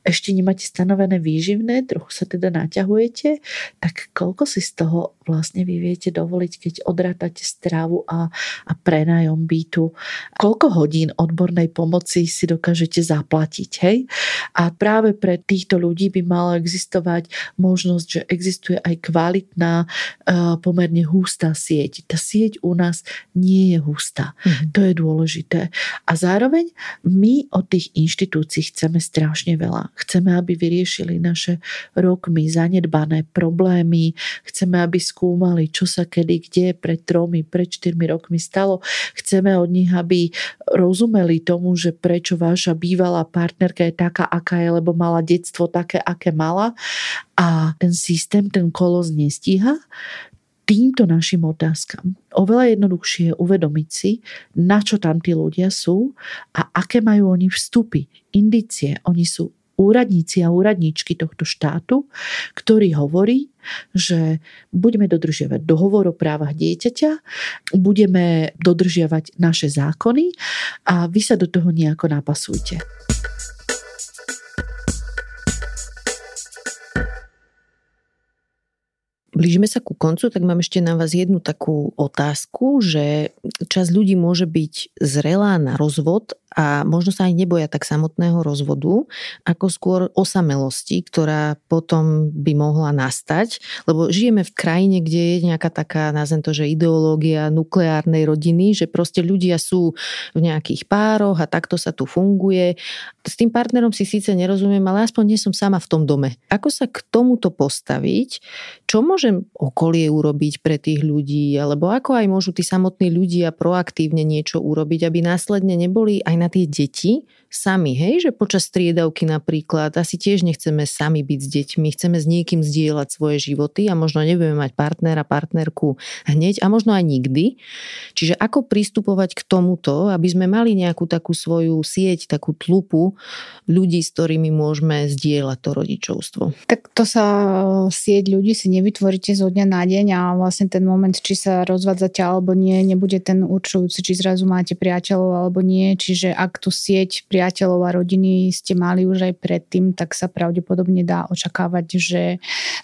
ešte nemáte stanovené výživné, trochu sa teda naťahujete tak koľko si z toho vlastne vy viete dovoliť, keď odrátate strávu a, a prenájom bytu? Koľko hodín odbornej pomoci si dokážete zaplatiť? Hej? A práve pre týchto ľudí by mala existovať možnosť, že existuje aj kvalitná, eh, pomerne hustá sieť. Tá sieť u nás nie je hustá. Mm-hmm. To je dôležité. A zároveň my od tých inštitúcií chceme strašne veľa. Chceme, aby vyriešili naše rokmi zanedbané problémy, chceme, aby skúmali, čo sa kedy, kde pred tromi, pred štyrmi rokmi stalo. Chceme od nich, aby rozumeli tomu, že prečo vaša bývalá partnerka je taká, aká je, lebo mala detstvo také, aké mala. A ten systém, ten kolos nestíha týmto našim otázkam. Oveľa jednoduchšie je uvedomiť si, na čo tam tí ľudia sú a aké majú oni vstupy, indície. Oni sú úradníci a úradníčky tohto štátu, ktorý hovorí, že budeme dodržiavať dohovor o právach dieťaťa, budeme dodržiavať naše zákony a vy sa do toho nejako napasujte. Blížime sa ku koncu, tak mám ešte na vás jednu takú otázku, že čas ľudí môže byť zrelá na rozvod a možno sa aj neboja tak samotného rozvodu, ako skôr osamelosti, ktorá potom by mohla nastať, lebo žijeme v krajine, kde je nejaká taká, nazvem to, že ideológia nukleárnej rodiny, že proste ľudia sú v nejakých pároch a takto sa tu funguje. S tým partnerom si síce nerozumiem, ale aspoň nie som sama v tom dome. Ako sa k tomuto postaviť? Čo môžem okolie urobiť pre tých ľudí? Alebo ako aj môžu tí samotní ľudia proaktívne niečo urobiť, aby následne neboli aj na tie deti sami, hej, že počas triedavky napríklad asi tiež nechceme sami byť s deťmi, chceme s niekým zdieľať svoje životy a možno nebudeme mať partnera, partnerku hneď a možno aj nikdy. Čiže ako pristupovať k tomuto, aby sme mali nejakú takú svoju sieť, takú tlupu ľudí, s ktorými môžeme zdieľať to rodičovstvo. Tak to sa sieť ľudí si nevytvorí nevytvoríte zo dňa na deň a vlastne ten moment, či sa rozvádzate alebo nie, nebude ten určujúci, či zrazu máte priateľov alebo nie. Čiže ak tú sieť priateľov a rodiny ste mali už aj predtým, tak sa pravdepodobne dá očakávať, že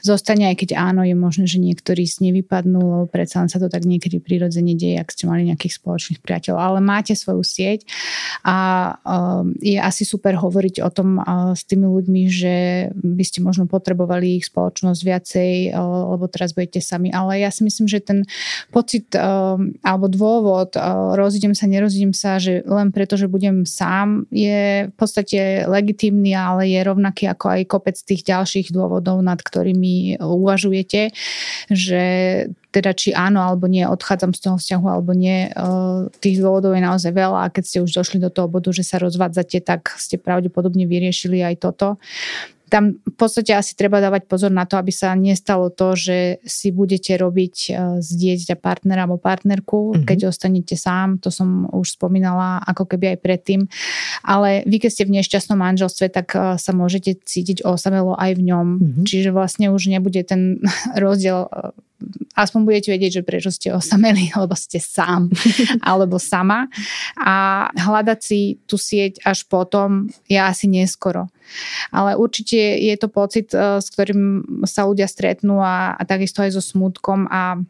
zostane, aj keď áno, je možné, že niektorí z nevypadnú, lebo predsa len sa to tak niekedy prirodzene deje, ak ste mali nejakých spoločných priateľov. Ale máte svoju sieť a um, je asi super hovoriť o tom uh, s tými ľuďmi, že by ste možno potrebovali ich spoločnosť viacej, uh, lebo teraz budete sami. Ale ja si myslím, že ten pocit um, alebo dôvod, uh, rozídem sa, nerozídem sa, že len preto, že budem sám, je v podstate legitímny, ale je rovnaký ako aj kopec tých ďalších dôvodov, nad ktorými uvažujete, že teda či áno alebo nie, odchádzam z toho vzťahu alebo nie. Tých dôvodov je naozaj veľa a keď ste už došli do toho bodu, že sa rozvádzate, tak ste pravdepodobne vyriešili aj toto tam v podstate asi treba dávať pozor na to, aby sa nestalo to, že si budete robiť e, z dieťa partnera alebo partnerku, mm-hmm. keď ostanete sám, to som už spomínala ako keby aj predtým. Ale vy, keď ste v nešťastnom manželstve, tak e, sa môžete cítiť osamelo aj v ňom. Mm-hmm. Čiže vlastne už nebude ten rozdiel e, aspoň budete vedieť, že prečo ste osameli, lebo ste sám alebo sama. A hľadať si tú sieť až potom je asi neskoro. Ale určite je to pocit, eh, s ktorým sa ľudia stretnú a, a takisto aj so smutkom a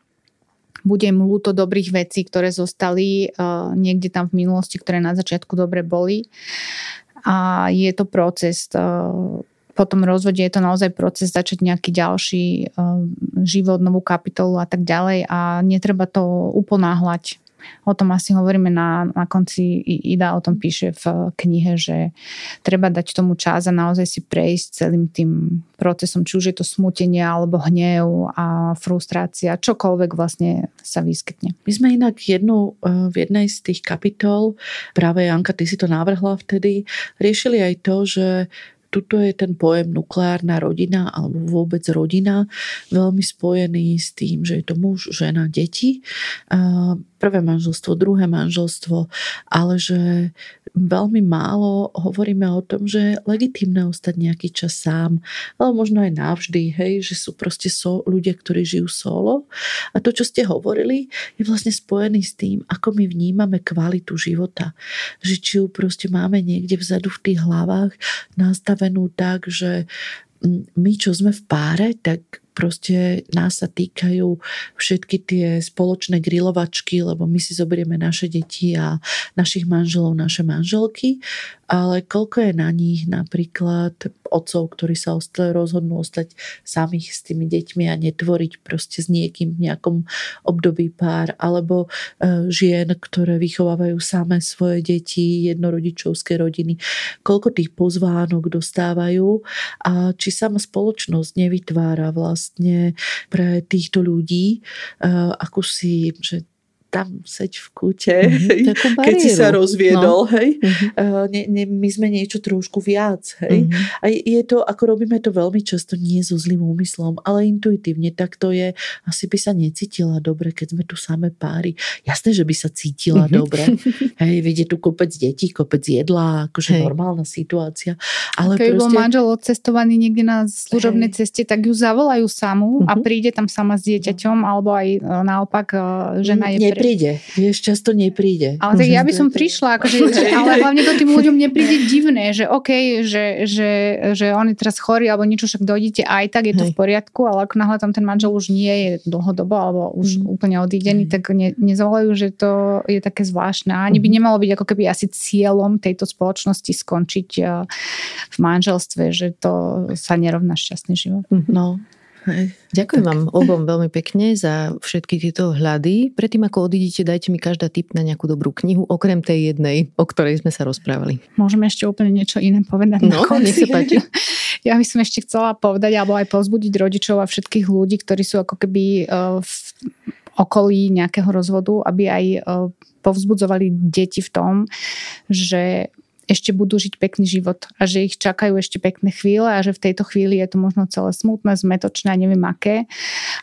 bude im ľúto dobrých vecí, ktoré zostali uh, niekde tam v minulosti, ktoré na začiatku dobre boli. A je to proces. Uh, po tom rozvode je to naozaj proces začať nejaký ďalší uh, život, novú kapitolu a tak ďalej a netreba to uponáhľať. O tom asi hovoríme na, na konci, Ida o tom píše v knihe, že treba dať tomu čas a naozaj si prejsť celým tým procesom, či už je to smutenie alebo hnev a frustrácia, čokoľvek vlastne sa vyskytne. My sme inak jednu, uh, v jednej z tých kapitol, práve Janka, ty si to navrhla vtedy, riešili aj to, že tuto je ten pojem nukleárna rodina alebo vôbec rodina veľmi spojený s tým, že je to muž, žena, deti prvé manželstvo, druhé manželstvo, ale že veľmi málo hovoríme o tom, že je legitimné ostať nejaký čas sám, ale možno aj navždy, hej, že sú proste so, ľudia, ktorí žijú solo. A to, čo ste hovorili, je vlastne spojený s tým, ako my vnímame kvalitu života. Že či ju proste máme niekde vzadu v tých hlavách nastavenú tak, že my, čo sme v páre, tak proste nás sa týkajú všetky tie spoločné grilovačky, lebo my si zoberieme naše deti a našich manželov, naše manželky, ale koľko je na nich napríklad otcov, ktorí sa rozhodnú ostať samých s tými deťmi a netvoriť proste s niekým v nejakom období pár, alebo e, žien, ktoré vychovávajú samé svoje deti, jednorodičovské rodiny. Koľko tých pozvánok dostávajú? A či sama spoločnosť nevytvára vlastne pre týchto ľudí, uh, ako si, že tam seď v kúte, mm-hmm, keď si sa rozviedol, no. hej. Mm-hmm. Uh, ne, ne, my sme niečo trošku viac, hej. Mm-hmm. A je to, ako robíme to veľmi často, nie so zlým úmyslom, ale intuitívne, tak to je, asi by sa necítila dobre, keď sme tu samé páry. Jasné, že by sa cítila mm-hmm. dobre. Hej, vidie tu kopec detí, kopec jedla, akože hej. normálna situácia. Ale Keď proste... bol manžel odcestovaný niekde na služobnej hej. ceste, tak ju zavolajú samú mm-hmm. a mhm. príde tam sama s dieťaťom, alebo aj e, naopak e, žena je... Pre nepríde. Vieš, často nepríde. Ale tak ja by som prišla, akože, ale hlavne to tým ľuďom nepríde divné, že OK, že, že, že on je teraz chorý alebo niečo, však dojdete aj tak, je to Hej. v poriadku, ale ako náhle tam ten manžel už nie je dlhodobo alebo už mm. úplne odídený, Hej. tak ne, nezvolajú, že to je také zvláštne. Ani by mhm. nemalo byť ako keby asi cieľom tejto spoločnosti skončiť eh, v manželstve, že to sa nerovná šťastný život. No, Hej. Ďakujem tak. vám obom veľmi pekne za všetky tieto hľady. Predtým, ako odídete, dajte mi každá tip na nejakú dobrú knihu, okrem tej jednej, o ktorej sme sa rozprávali. Môžeme ešte úplne niečo iné povedať no, nech sa páči. Ja by som ešte chcela povedať, alebo aj povzbudiť rodičov a všetkých ľudí, ktorí sú ako keby e, v okolí nejakého rozvodu, aby aj e, povzbudzovali deti v tom, že ešte budú žiť pekný život a že ich čakajú ešte pekné chvíle a že v tejto chvíli je to možno celé smutné, zmetočné a neviem aké,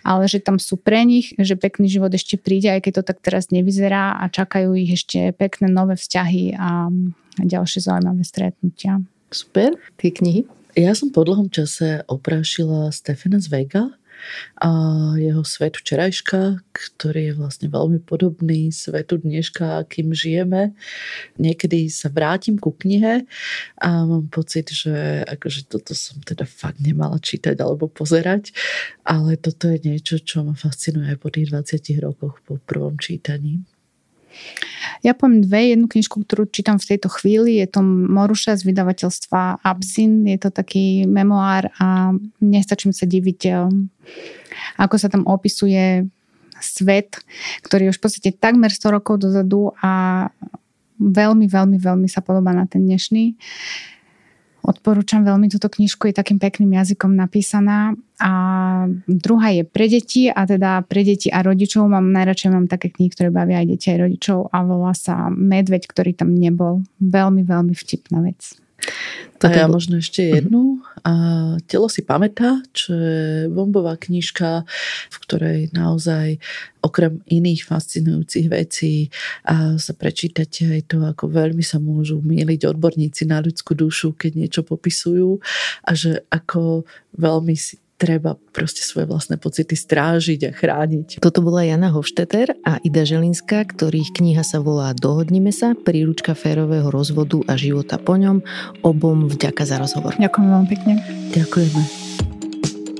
ale že tam sú pre nich, že pekný život ešte príde, aj keď to tak teraz nevyzerá a čakajú ich ešte pekné nové vzťahy a ďalšie zaujímavé stretnutia. Super, tie knihy. Ja som po dlhom čase oprášila Stefana z Vega a jeho svet včerajška, ktorý je vlastne veľmi podobný svetu dneška, akým žijeme. Niekedy sa vrátim ku knihe a mám pocit, že akože toto som teda fakt nemala čítať alebo pozerať, ale toto je niečo, čo ma fascinuje po tých 20 rokoch po prvom čítaní. Ja poviem dve. Jednu knižku, ktorú čítam v tejto chvíli, je to Moruša z vydavateľstva Absin. Je to taký memoár a nestačím sa diviť, eh, ako sa tam opisuje svet, ktorý je už v podstate takmer 100 rokov dozadu a veľmi, veľmi, veľmi sa podobá na ten dnešný. Odporúčam veľmi túto knižku, je takým pekným jazykom napísaná. A druhá je pre deti a teda pre deti a rodičov mám najradšej mám také knihy, ktoré bavia aj deti aj rodičov a volá sa Medveď, ktorý tam nebol. Veľmi, veľmi vtipná vec. To ja možno ešte mhm. jednu. A Telo si pamätá, čo je bombová knižka, v ktorej naozaj okrem iných fascinujúcich vecí a sa prečítate aj to, ako veľmi sa môžu míliť odborníci na ľudskú dušu, keď niečo popisujú a že ako veľmi si treba proste svoje vlastné pocity strážiť a chrániť. Toto bola Jana Hofšteter a Ida Želinská, ktorých kniha sa volá Dohodnime sa, príručka férového rozvodu a života po ňom. Obom vďaka za rozhovor. Ďakujem veľmi pekne. Ďakujeme.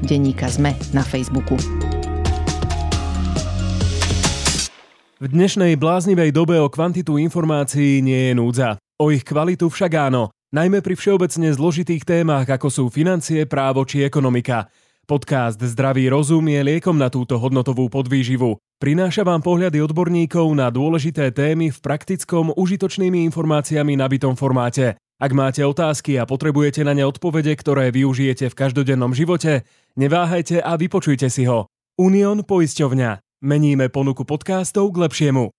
Denníka Sme na Facebooku. V dnešnej bláznivej dobe o kvantitu informácií nie je núdza. O ich kvalitu však áno najmä pri všeobecne zložitých témach, ako sú financie, právo či ekonomika. Podcast Zdravý rozum je liekom na túto hodnotovú podvýživu. Prináša vám pohľady odborníkov na dôležité témy v praktickom, užitočnými informáciami nabitom formáte. Ak máte otázky a potrebujete na ne odpovede, ktoré využijete v každodennom živote, neváhajte a vypočujte si ho. Unión poisťovňa. Meníme ponuku podcastov k lepšiemu.